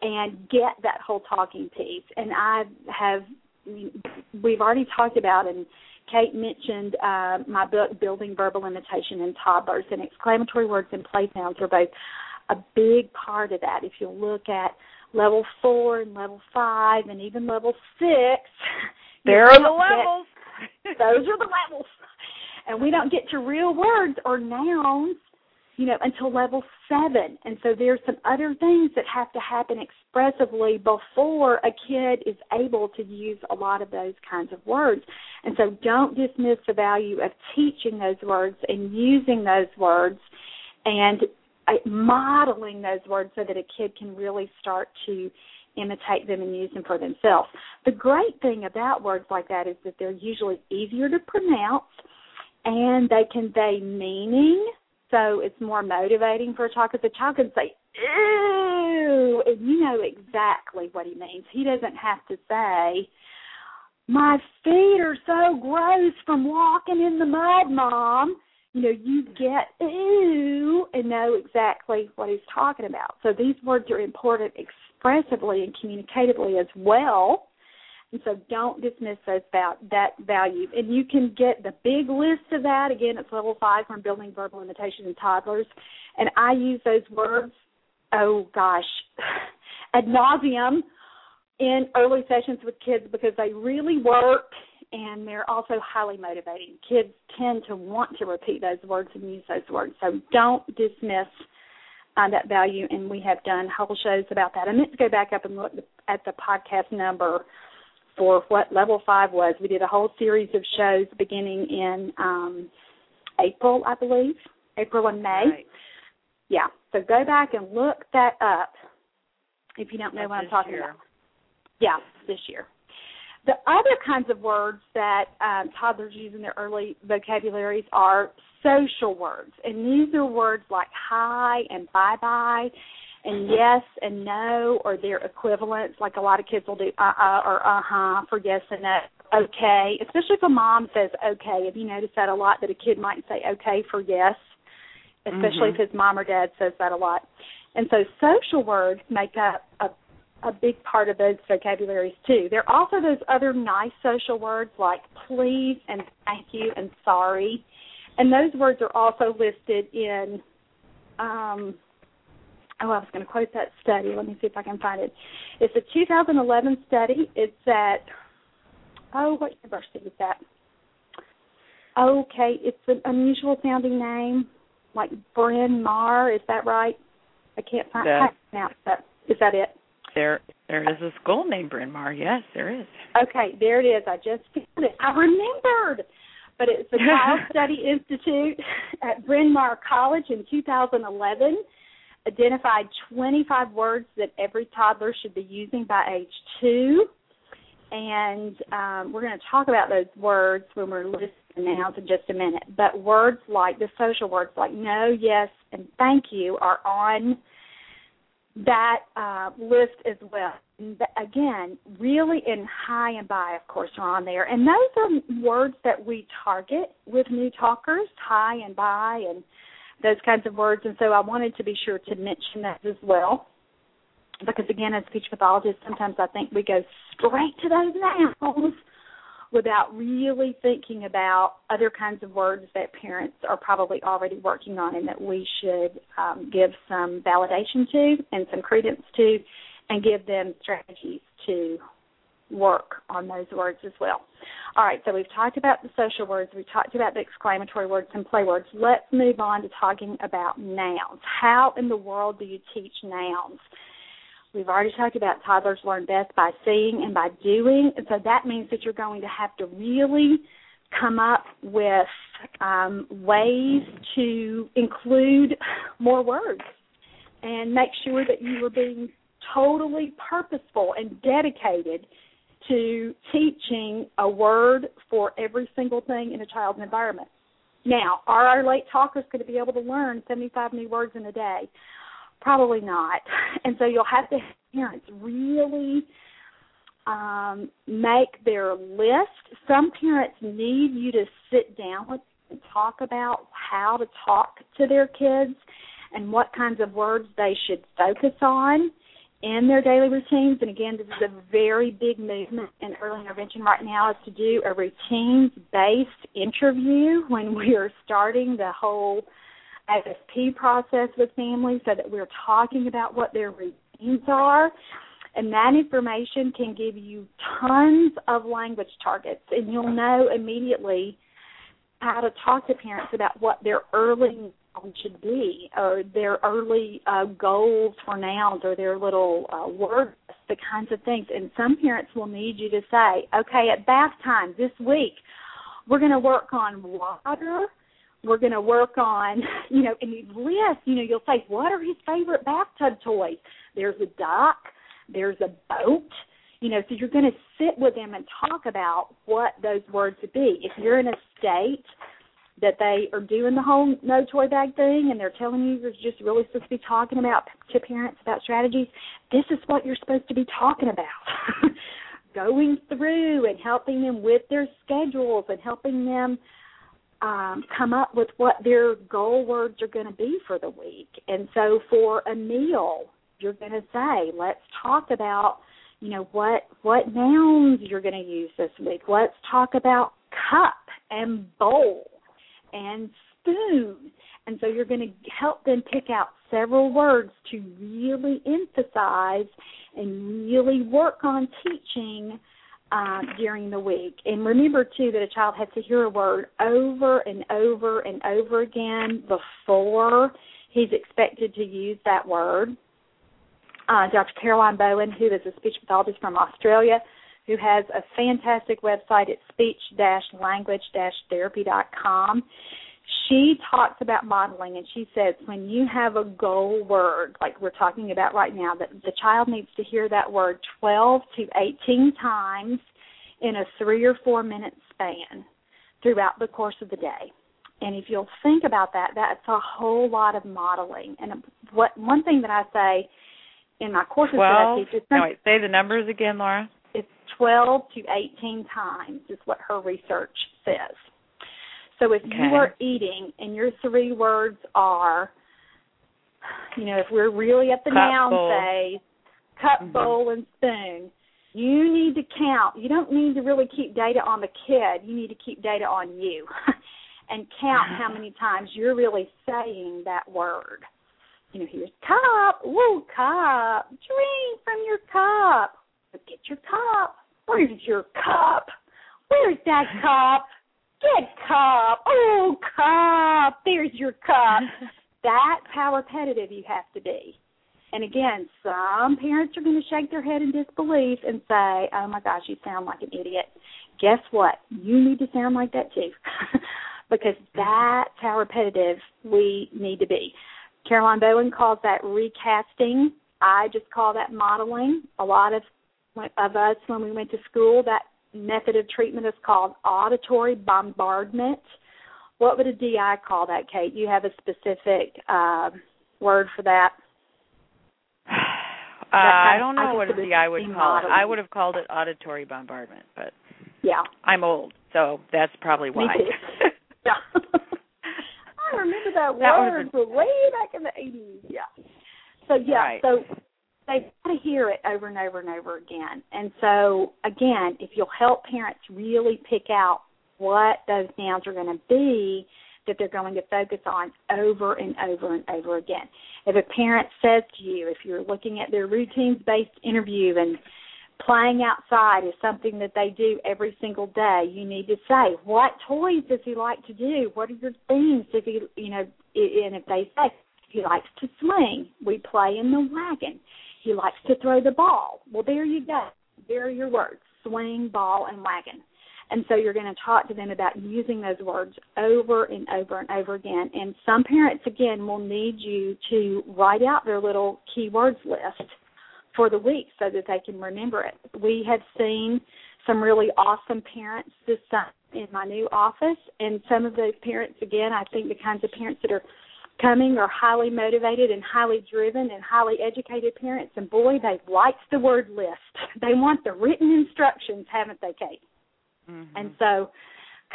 and get that whole talking piece. And I have we've already talked about and Kate mentioned uh, my book, Building Verbal Imitation in Toddlers, and exclamatory words and play sounds are both a big part of that. If you look at level four and level five and even level six, there are the levels. Get, those are the levels. And we don't get to real words or nouns you know, until level seven. And so there's some other things that have to happen expressively before a kid is able to use a lot of those kinds of words. And so don't dismiss the value of teaching those words and using those words and uh, modeling those words so that a kid can really start to imitate them and use them for themselves. The great thing about words like that is that they're usually easier to pronounce and they convey meaning so it's more motivating for a child because the child can say, ew, and you know exactly what he means. He doesn't have to say, my feet are so gross from walking in the mud, Mom. You know, you get ew and know exactly what he's talking about. So these words are important expressively and communicatively as well. And so don't dismiss those val- that value. And you can get the big list of that. Again, it's level five from building verbal imitation in toddlers. And I use those words, oh gosh, ad nauseum in early sessions with kids because they really work and they're also highly motivating. Kids tend to want to repeat those words and use those words. So don't dismiss uh, that value, and we have done whole shows about that. I meant to go back up and look at the podcast number for what level five was. We did a whole series of shows beginning in um, April, I believe, April and May. Right. Yeah, so go back and look that up if you don't know Like what I'm talking year. about. Yeah, this year. The other kinds of words that um, toddlers use in their early vocabularies are social words, and these are words like hi and bye bye, and yes and no, or their equivalents. Like a lot of kids will do uh uh or uh huh for yes and no. Okay, especially if a mom says okay. Have you noticed that a lot? That a kid might say okay for yes, especially Mhm. if his mom or dad says that a lot. And so social words make up a a big part of those vocabularies too. There are also those other nice social words like please and thank you and sorry. And those words are also listed in um oh I was going to quote that study. Let me see if I can find it. It's a 2011 study. It's at oh what university is that? Okay, it's an unusual sounding name, like Bryn Mawr. Is that right? I can't find. That- I can't pronounce that. Is that it? There, there is a school named Bryn Mawr. Yes, there is. Okay, there it is. I just found it. I remembered. But it's the Child Study Institute at Bryn Mawr College in 2011 identified 25 words that every toddler should be using by age two. And um, we're going to talk about those words when we're the nouns in just a minute. But words like the social words like no, yes, and thank you are on that uh, list as well. Th- again, really in hi and bye, of course, are on there. And those are words that we target with new talkers, hi and bye, and those kinds of words. And so I wanted to be sure to mention that as well. Because again, as speech pathologists, sometimes I think we go straight to those nouns without really thinking about other kinds of words that parents are probably already working on and that we should um, give some validation to and some credence to and give them strategies to work on those words as well. All right, so we've talked about the social words, we've talked about the exclamatory words and play words. Let's move on to talking about nouns. How in the world do you teach nouns? We've already talked about toddlers learn best by seeing and by doing, and so that means that you're going to have to really come up with um, ways to include more words and make sure that you are being totally purposeful and dedicated to teaching a word for every single thing in a child's environment. Now, are our late talkers going to be able to learn 75 new words in a day? Probably not. And so you'll have to parents really um, make their list. Some parents need you to sit down with and talk about how to talk to their kids and what kinds of words they should focus on in their daily routines. And again, this is a very big movement in early intervention right now is to do a routines based interview when we are starting the whole IFSP process with families so that we're talking about what their routines are. And that information can give you tons of language targets, and you'll know immediately how to talk to parents about what their early should be, or their early uh, goals for nouns, or their little uh, words, the kinds of things. And some parents will need you to say, okay, at bath time this week, we're going to work on water. We're going to work on, you know, and you list, you know, you'll say, what are his favorite bathtub toys? There's a duck, there's a boat, you know, so you're going to sit with them and talk about what those words would be. If you're in a state that they are doing the whole no toy bag thing and they're telling you you're just really supposed to be talking about to parents about strategies, this is what you're supposed to be talking about. Going through and helping them with their schedules and helping them um, come up with what their goal words are going to be for the week. And so for a meal, you're going to say, let's talk about, you know, what what nouns you're going to use this week. Let's talk about cup and bowl and spoon. And so you're going to help them pick out several words to really emphasize and really work on teaching uh, during the week. And remember, too, that a child has to hear a word over and over and over again before he's expected to use that word. Uh, Dr. Caroline Bowen, who is a speech pathologist from Australia, who has a fantastic website at speech-language-therapy.com. She talks about modeling and she says when you have a goal word, like we're talking about right now, that the child needs to hear that word 12 to 18 times in a three or four minute span throughout the course of the day. And if you'll think about that, that's a whole lot of modeling. And what one thing that I say in my courses 12, that I teach is no, wait, say the numbers again, Laura. 12 to 18 times is what her research says. So if okay. you are eating and your three words are, you know, if we're really at the cup noun bowl. phase, cup, mm-hmm. bowl, and spoon, you need to count. You don't need to really keep data on the kid. You need to keep data on you and count how many times you're really saying that word. You know, here's cup, ooh, cup, drink from your cup. Get your cup. Where's your cup? Where's that cup? Get cup. Oh, cup. There's your cup. That's how repetitive you have to be. And again, some parents are going to shake their head in disbelief and say, "Oh my gosh, you sound like an idiot." Guess what? You need to sound like that too, because mm-hmm. that's how repetitive we need to be. Caroline Bowen calls that recasting. I just call that modeling. A lot of of us when we went to school, that method of treatment is called auditory bombardment. What would a DI call that, Kate? You have a specific uh, word for that? Uh, I don't know I what a DI would call it. I would have called it auditory bombardment, but yeah, I'm old, so that's probably why. Yeah. I remember that, that word from way back in the 80s. Yeah. So yeah, right. so they've got to hear it over and over and over again. And so, again, if you'll help parents really pick out what those nouns are going to be that they're going to focus on over and over and over again. If a parent says to you, if you're looking at their routines based interview and playing outside is something that they do every single day, you need to say, what toys does he like to do? What are your themes? If he, you know, and if they say he likes to swing, we play in the wagon he likes to throw the ball. Well, there you go. There are your words swing, ball, and wagon. And so you're going to talk to them about using those words over and over and over again. And some parents, again, will need you to write out their little keywords list for the week so that they can remember it. We have seen some really awesome parents this summer in my new office, and some of those parents, again, I think the kinds of parents that are coming are highly motivated and highly driven and highly educated parents and boy they like the word list. They want the written instructions haven't they kate? Mm-hmm. and so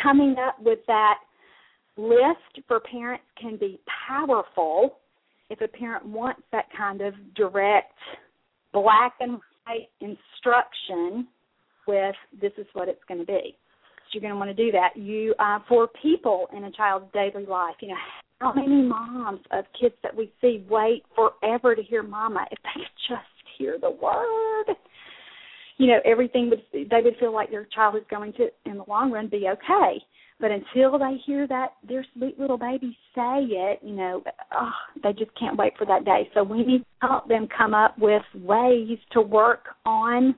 coming up with that list for parents can be powerful if a parent wants that kind of direct black and white instruction with this is what it's going to be. So you're going to want to do that. You uh, for people in a child's daily life you know how many moms of kids that we see wait forever to hear mama if they could just hear the word you know everything would they would feel like their child is going to in the long run be okay But until they hear that their sweet little baby say it, you know, oh, they just can't wait for that day. So we need to help them come up with ways to work on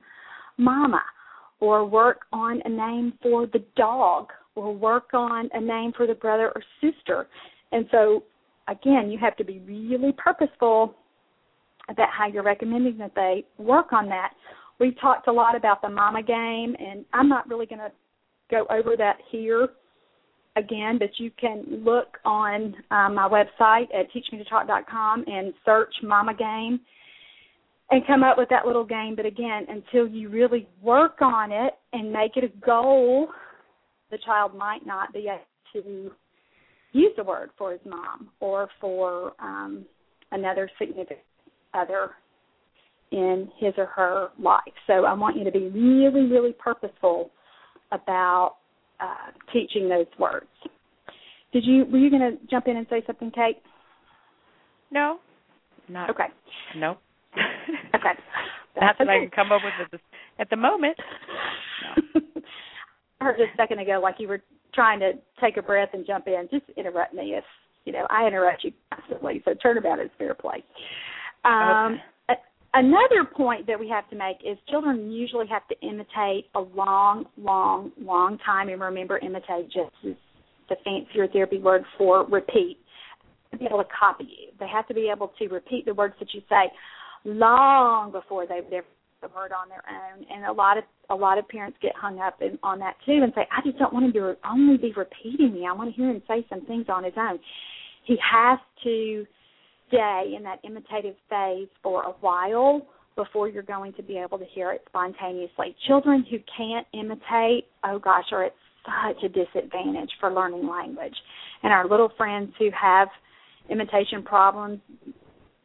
mama or work on a name for the dog or work on a name for the brother or sister. And so again, you have to be really purposeful about how you're recommending that they work on that. We've talked a lot about the mama game, and I'm not really going to go over that here again, but you can look on um, my website at teachmetotalk.com and search mama game and come up with that little game. But again, until you really work on it and make it a goal, the child might not be able to use the word for his mom or for um, another significant other in his or her life. So I want you to be really, really purposeful about uh, teaching those words. Did you were you going to jump in and say something, Kate? No, not okay. No. okay, that's what okay. I can come up with at the, at the moment. No. I heard just a second ago, like you were trying to take a breath and jump in. Just interrupt me if you know I interrupt you constantly. So turnabout is fair play. Um, okay. Another point that we have to make is children usually have to imitate a long, long, long time. And remember, imitate just is the fancier therapy word for repeat. To be able to copy you, they have to be able to repeat the words that you say long before they've ever the word on their own. And a lot of a lot of parents get hung up in, on that too and say, I just don't want him to only be repeating me. I want to hear him say some things on his own. He has to stay in that imitative phase for a while before you're going to be able to hear it spontaneously. Children who can't imitate, oh gosh, are at such a disadvantage for learning language. And our little friends who have imitation problems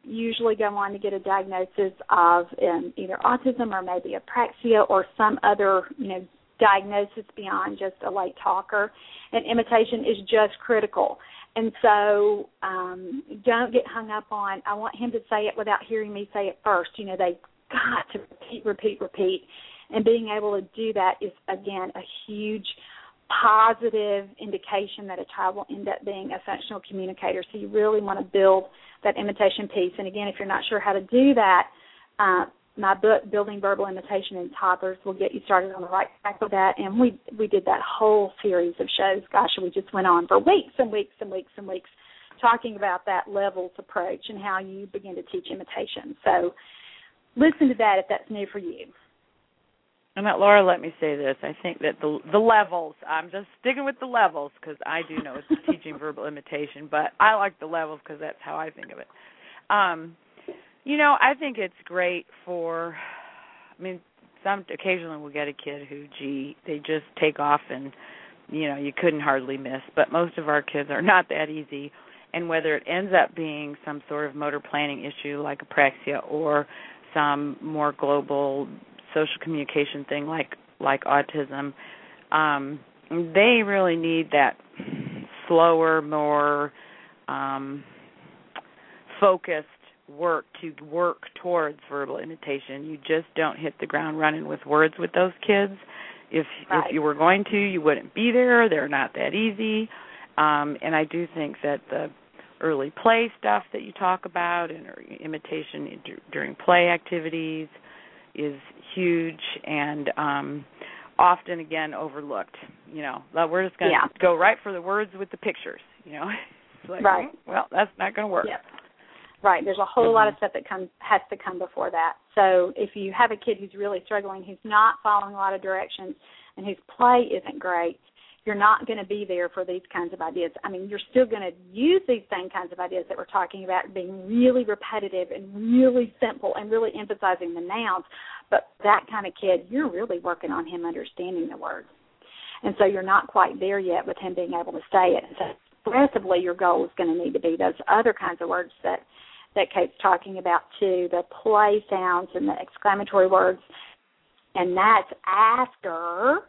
usually go on to get a diagnosis of um, either autism or maybe apraxia or some other, you know, diagnosis beyond just a late talker. And imitation is just critical. And so um, don't get hung up on, I want him to say it without hearing me say it first. You know, they've got to repeat, repeat, repeat. And being able to do that is, again, a huge positive indication that a child will end up being a functional communicator. So you really want to build that imitation piece. And again, if you're not sure how to do that, uh, my book, Building Verbal Imitation in Toddlers, will get you started on the right track with that. And we we did that whole series of shows. Gosh, we just went on for weeks and weeks and weeks and weeks talking about that levels approach and how you begin to teach imitation. So listen to that if that's new for you. And that Laura, let me say this. I think that the the levels. I'm just sticking with the levels because I do know it's teaching verbal imitation, but I like the levels because that's how I think of it. Um, you know, I think it's great for. I mean, some occasionally we'll get a kid who, gee, they just take off and, you know, you couldn't hardly miss. But most of our kids are not that easy, and whether it ends up being some sort of motor planning issue like apraxia or some more global social communication thing like like autism, um, they really need that slower, more um, focused work to work towards verbal imitation. You just don't hit the ground running with words with those kids. If right. if you were going to, you wouldn't be there. They're not that easy. Um, and I do think that the early play stuff that you talk about and imitation during play activities is huge and um often again overlooked. You know, we're just going to yeah. go right for the words with the pictures. You know, like, right. well, that's not going to work. Yep. Right. There's a whole mm-hmm. lot of stuff that comes has to come before that. So if you have a kid who's really struggling, who's not following a lot of directions, and whose play isn't great, you're not going to be there for these kinds of ideas. I mean, you're still going to use these same kinds of ideas that we're talking about, being really repetitive and really simple and really emphasizing the nouns. But that kind of kid, you're really working on him understanding the words. And so you're not quite there yet with him being able to say it. So progressively, your goal is going to need to be those other kinds of words that that Kate's talking about too, the play sounds and the exclamatory words. And that's after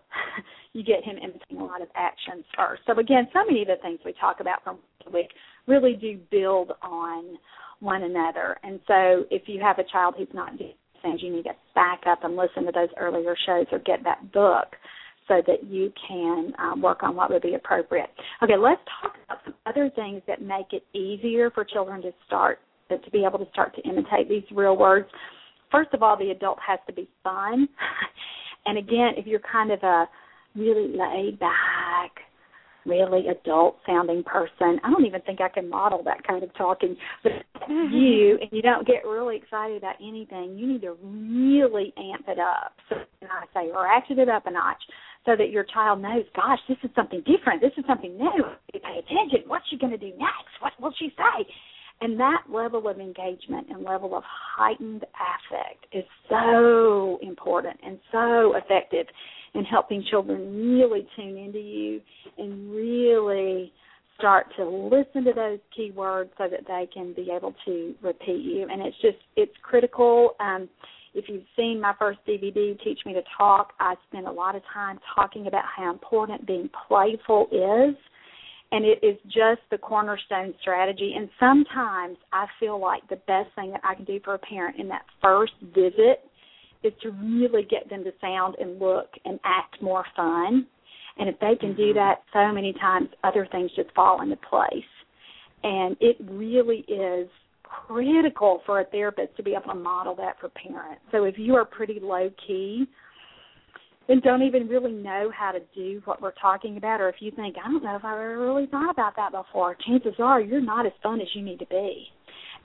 you get him imitating a lot of actions first. So again, so many of the things we talk about from week really do build on one another. And so if you have a child who's not doing things, you need to back up and listen to those earlier shows or get that book so that you can um, work on what would be appropriate. Okay, let's talk about some other things that make it easier for children to start to be able to start to imitate these real words. First of all, the adult has to be fun. and again, if you're kind of a really laid back, really adult sounding person. I don't even think I can model that kind of talking. But mm-hmm. you and you don't get really excited about anything, you need to really amp it up. So I say ratchet it up a notch so that your child knows, gosh, this is something different. This is something new. Pay attention. What's she going to do next? What will she say? And that level of engagement and level of heightened affect is so important and so effective in helping children really tune into you and really start to listen to those key words so that they can be able to repeat you. And it's just it's critical. Um, if you've seen my first DVD, Teach Me to Talk, I spend a lot of time talking about how important being playful is. And it is just the cornerstone strategy. And sometimes I feel like the best thing that I can do for a parent in that first visit is to really get them to sound and look and act more fun. And if they can do mm-hmm. that so many times, other things just fall into place. And it really is critical for a therapist to be able to model that for parents. So if you are pretty low key and don't even really know how to do what we're talking about, or if you think, I don't know if I've ever really thought about that before, chances are you're not as fun as you need to be.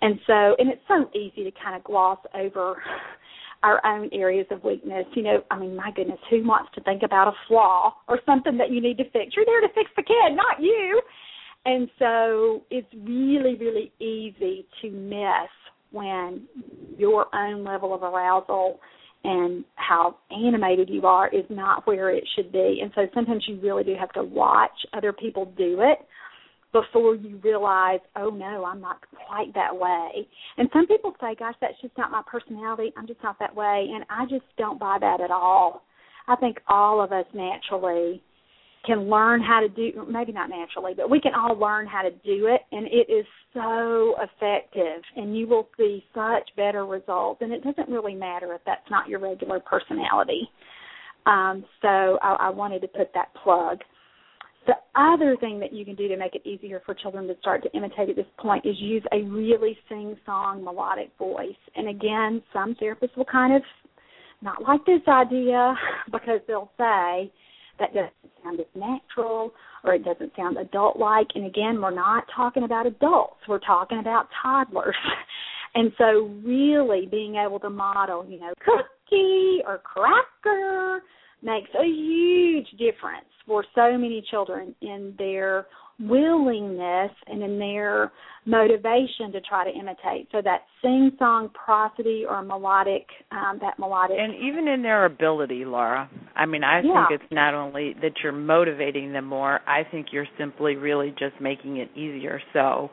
And so, and it's so easy to kind of gloss over our own areas of weakness. You know, I mean, my goodness, who wants to think about a flaw or something that you need to fix? You're there to fix the kid, not you. And so it's really, really easy to miss when your own level of arousal and how animated you are is not where it should be. And so sometimes you really do have to watch other people do it before you realize, oh no, I'm not quite that way. And some people say, gosh, that's just not my personality. I'm just not that way. And I just don't buy that at all. I think all of us naturally can learn how to do maybe not naturally but we can all learn how to do it and it is so effective and you will see such better results and it doesn't really matter if that's not your regular personality um, so I, I wanted to put that plug the other thing that you can do to make it easier for children to start to imitate at this point is use a really sing song melodic voice. And again, some therapists will kind of not like this idea because they'll say that doesn't sound as natural or it doesn't sound adult like. And again, we're not talking about adults, we're talking about toddlers. And so, really being able to model, you know, cookie or cracker makes a huge difference for so many children in their willingness and in their motivation to try to imitate. So that sing song prosody or melodic, um, that melodic. And even in their ability, Laura. I mean, I yeah. think it's not only that you're motivating them more, I think you're simply really just making it easier. So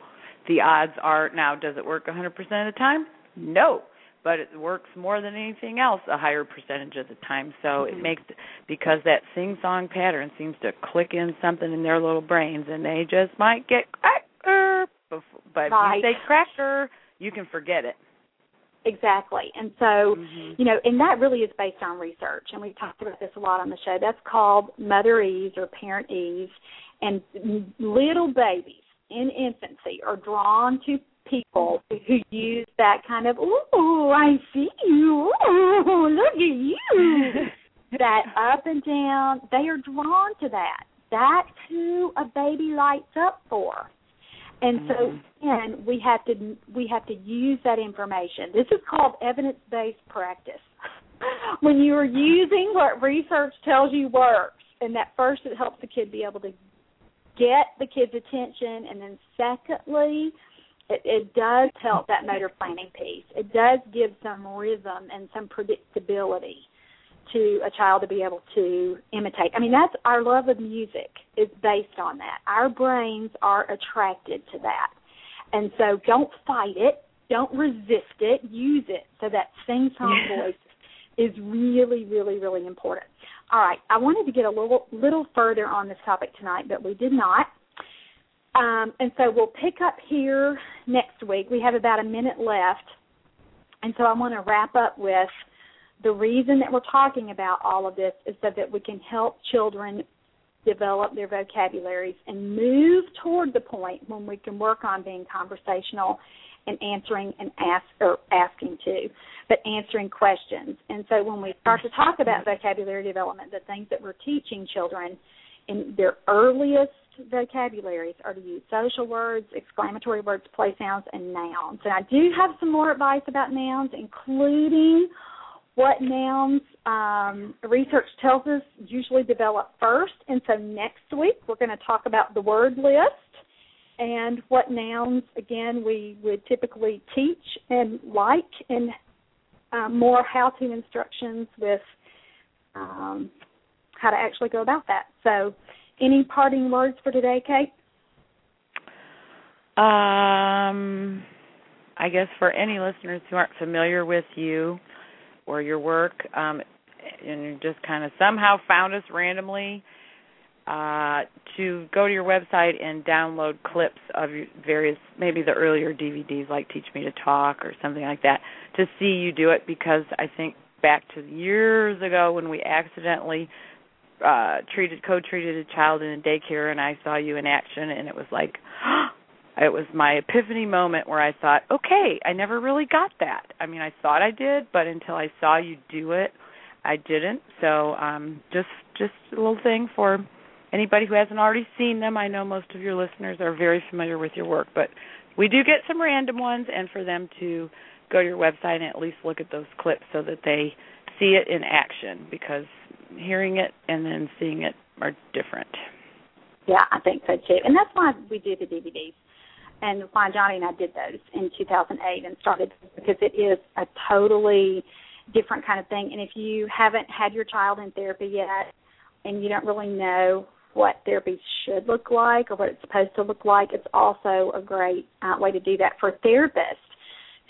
the odds are now, does it work 100% of the time? No but it works more than anything else a higher percentage of the time. So mm-hmm. it makes because that sing song pattern seems to click in something in their little brains, and they just might get cracker. Before, but right. if you say cracker, you can forget it. Exactly. And so, mm-hmm. you know, and that really is based on research. And we've talked about this a lot on the show. That's called motherese or parentese. And little babies in infancy are drawn to people who use that kind of "Ooh, I see you, Ooh, look at you," that up and down. They are drawn to that. That's who a baby lights up for. And so mm-hmm. again, we have to we have to use that information. This is called evidence based practice. when you are using what research tells you works, and that first it helps the kid be able to get the kid's attention, and then secondly, it, it does help that motor planning piece. It does give some rhythm and some predictability to a child to be able to imitate. I mean, that's our love of music is based on that. Our brains are attracted to that. And so don't fight it, don't resist it, use it. So that sing song yeah. voice is really, really, really important. All right, I wanted to get a little little further on this topic tonight, but we did not. Um, and so we'll pick up here next week. We have about a minute left. And so I want to wrap up with The reason that we're talking about all of this is so that we can help children develop their vocabularies and move toward the point when we can work on being conversational and answering and ask or asking to, but answering questions. And so when we start to talk about vocabulary development, the things that we're teaching children in their earliest vocabularies are to use social words, exclamatory words, play sounds, and nouns. And I do have some more advice about nouns, including what nouns um, research tells us usually develop first. And so next week we're going to talk about the word list and what nouns, again, we would typically teach and like, and um, more how to instructions with um, how to actually go about that. So, any parting words for today, Kate? Um, I guess for any listeners who aren't familiar with you or your work, um, and just kind of somehow found us randomly, uh, to go to your website and download clips of various, maybe the earlier DVDs like Teach Me to Talk or something like that, to see you do it because I think back to years ago when we accidentally uh treated co-treated a child in a daycare and I saw you in action and it was like it was my epiphany moment where I thought, okay, I never really got that. I mean, I thought I did, but until I saw you do it, I didn't. So, um just just a little thing for anybody who hasn't already seen them, I know most of your listeners are very familiar with your work, but we do get some random ones, and for them to go to your website and at least look at those clips so that they see it in action because hearing it and then seeing it are different. Yeah, I think so too. And that's why we do the DVDs and why Johnny and I did those in 2008 and started because it is a totally different kind of thing. And if you haven't had your child in therapy yet and you don't really know what therapy should look like or what it's supposed to look like. It's also a great uh, way to do that for therapists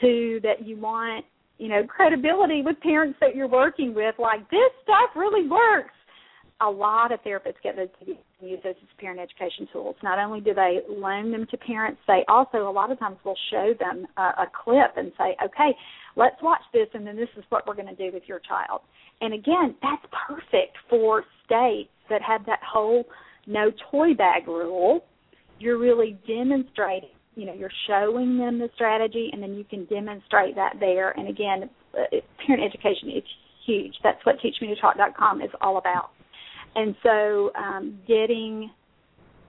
who that you want, you know, credibility with parents that you're working with. Like this stuff really works. A lot of therapists get those to use those as parent education tools. Not only do they loan them to parents, they also a lot of times will show them a, a clip and say, "Okay, let's watch this, and then this is what we're going to do with your child." And again, that's perfect for states that have that whole no toy bag rule. You're really demonstrating, you know, you're showing them the strategy, and then you can demonstrate that there. And again, uh, parent education is huge. That's what TeachMeToTalk.com is all about. And so, um, getting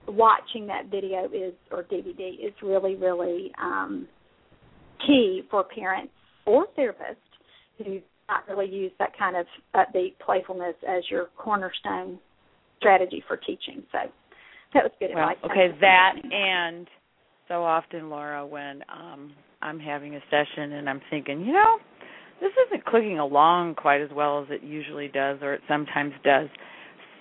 watching that video is or DVD is really, really um, key for parents or therapists who not really use that kind of upbeat playfulness as your cornerstone strategy for teaching. So that was good well, advice. Okay, that and so often, Laura, when um I'm having a session and I'm thinking, you know, this isn't clicking along quite as well as it usually does or it sometimes does.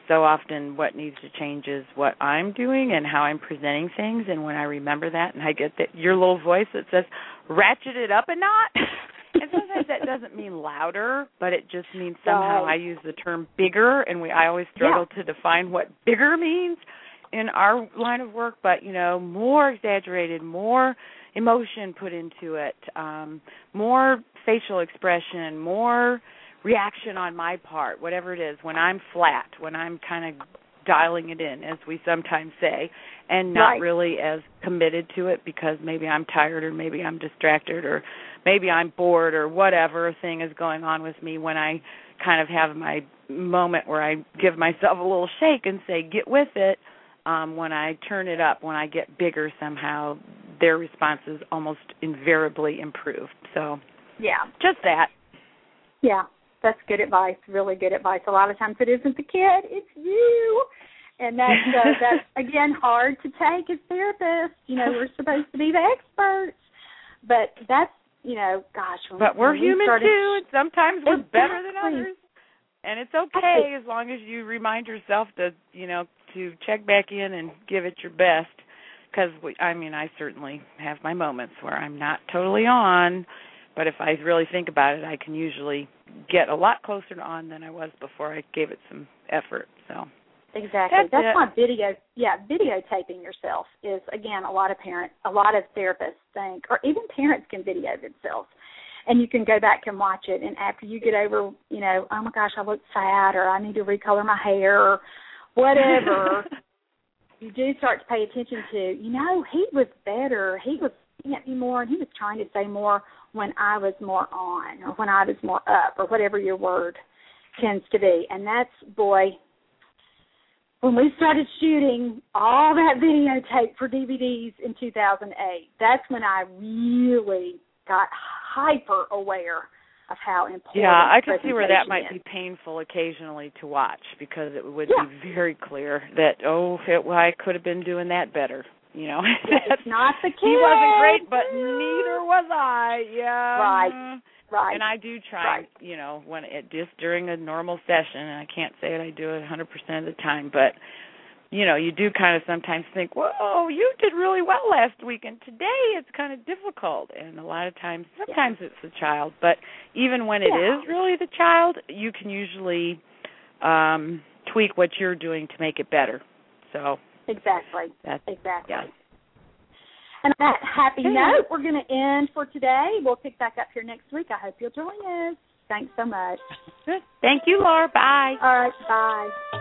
So often what needs to change is what I'm doing and how I'm presenting things and when I remember that and I get that your little voice that says ratchet it up a notch and sometimes that doesn't mean louder, but it just means somehow I use the term bigger, and we I always struggle yeah. to define what bigger means in our line of work. But you know, more exaggerated, more emotion put into it, um, more facial expression, more reaction on my part, whatever it is. When I'm flat, when I'm kind of dialing it in, as we sometimes say, and not right. really as committed to it because maybe I'm tired or maybe I'm distracted or maybe I'm bored or whatever thing is going on with me when I kind of have my moment where I give myself a little shake and say get with it um when I turn it up when I get bigger somehow their responses almost invariably improve. So yeah. just that. Yeah that's good advice really good advice. A lot of times it isn't the kid it's you. And that's uh, that's again hard to take as therapists. You know we're supposed to be the experts. But that's you know, gosh. When, but we're human started, too, and sometimes we're exactly. better than others. And it's okay as long as you remind yourself to, you know, to check back in and give it your best. Because I mean, I certainly have my moments where I'm not totally on, but if I really think about it, I can usually get a lot closer to on than I was before I gave it some effort. So Exactly. That's, That's why video, yeah, videotaping yourself is again a lot of parents, a lot of therapists think, or even parents can video themselves, and you can go back and watch it. And after you get over, you know, oh my gosh, I look fat, or I need to recolor my hair, or whatever, you do start to pay attention to. You know, he was better. He was looking at me more, and he was trying to say more when I was more on, or when I was more up, or whatever your word tends to be. And that's boy. When we started shooting all that videotape for DVDs in 2008, that's when I really got hyper aware of how important. Yeah, I can see where that might is. be painful occasionally to watch because it would Yeah. be very clear that oh, it, well, I could have been doing that better. You know, It's not the kid. he wasn't great, but neither was I. Yeah, Right. Right. And I do try, Right. you know, when it just during a normal session, and I can't say that I do it 100% of the time, but you know, you do kind of sometimes think, "Whoa, you did really well last week, and today it's kind of difficult." And a lot of times, sometimes it's the child, but even when it Yeah. is really the child, you can usually um tweak what you're doing to make it better. So Exactly. that's Exactly. yeah. And on that happy Okay. note, we're going to end for today. We'll pick back up here next week. I hope you'll join us. Thanks so much. Good. Thank you, Laura. Bye. All right. Bye.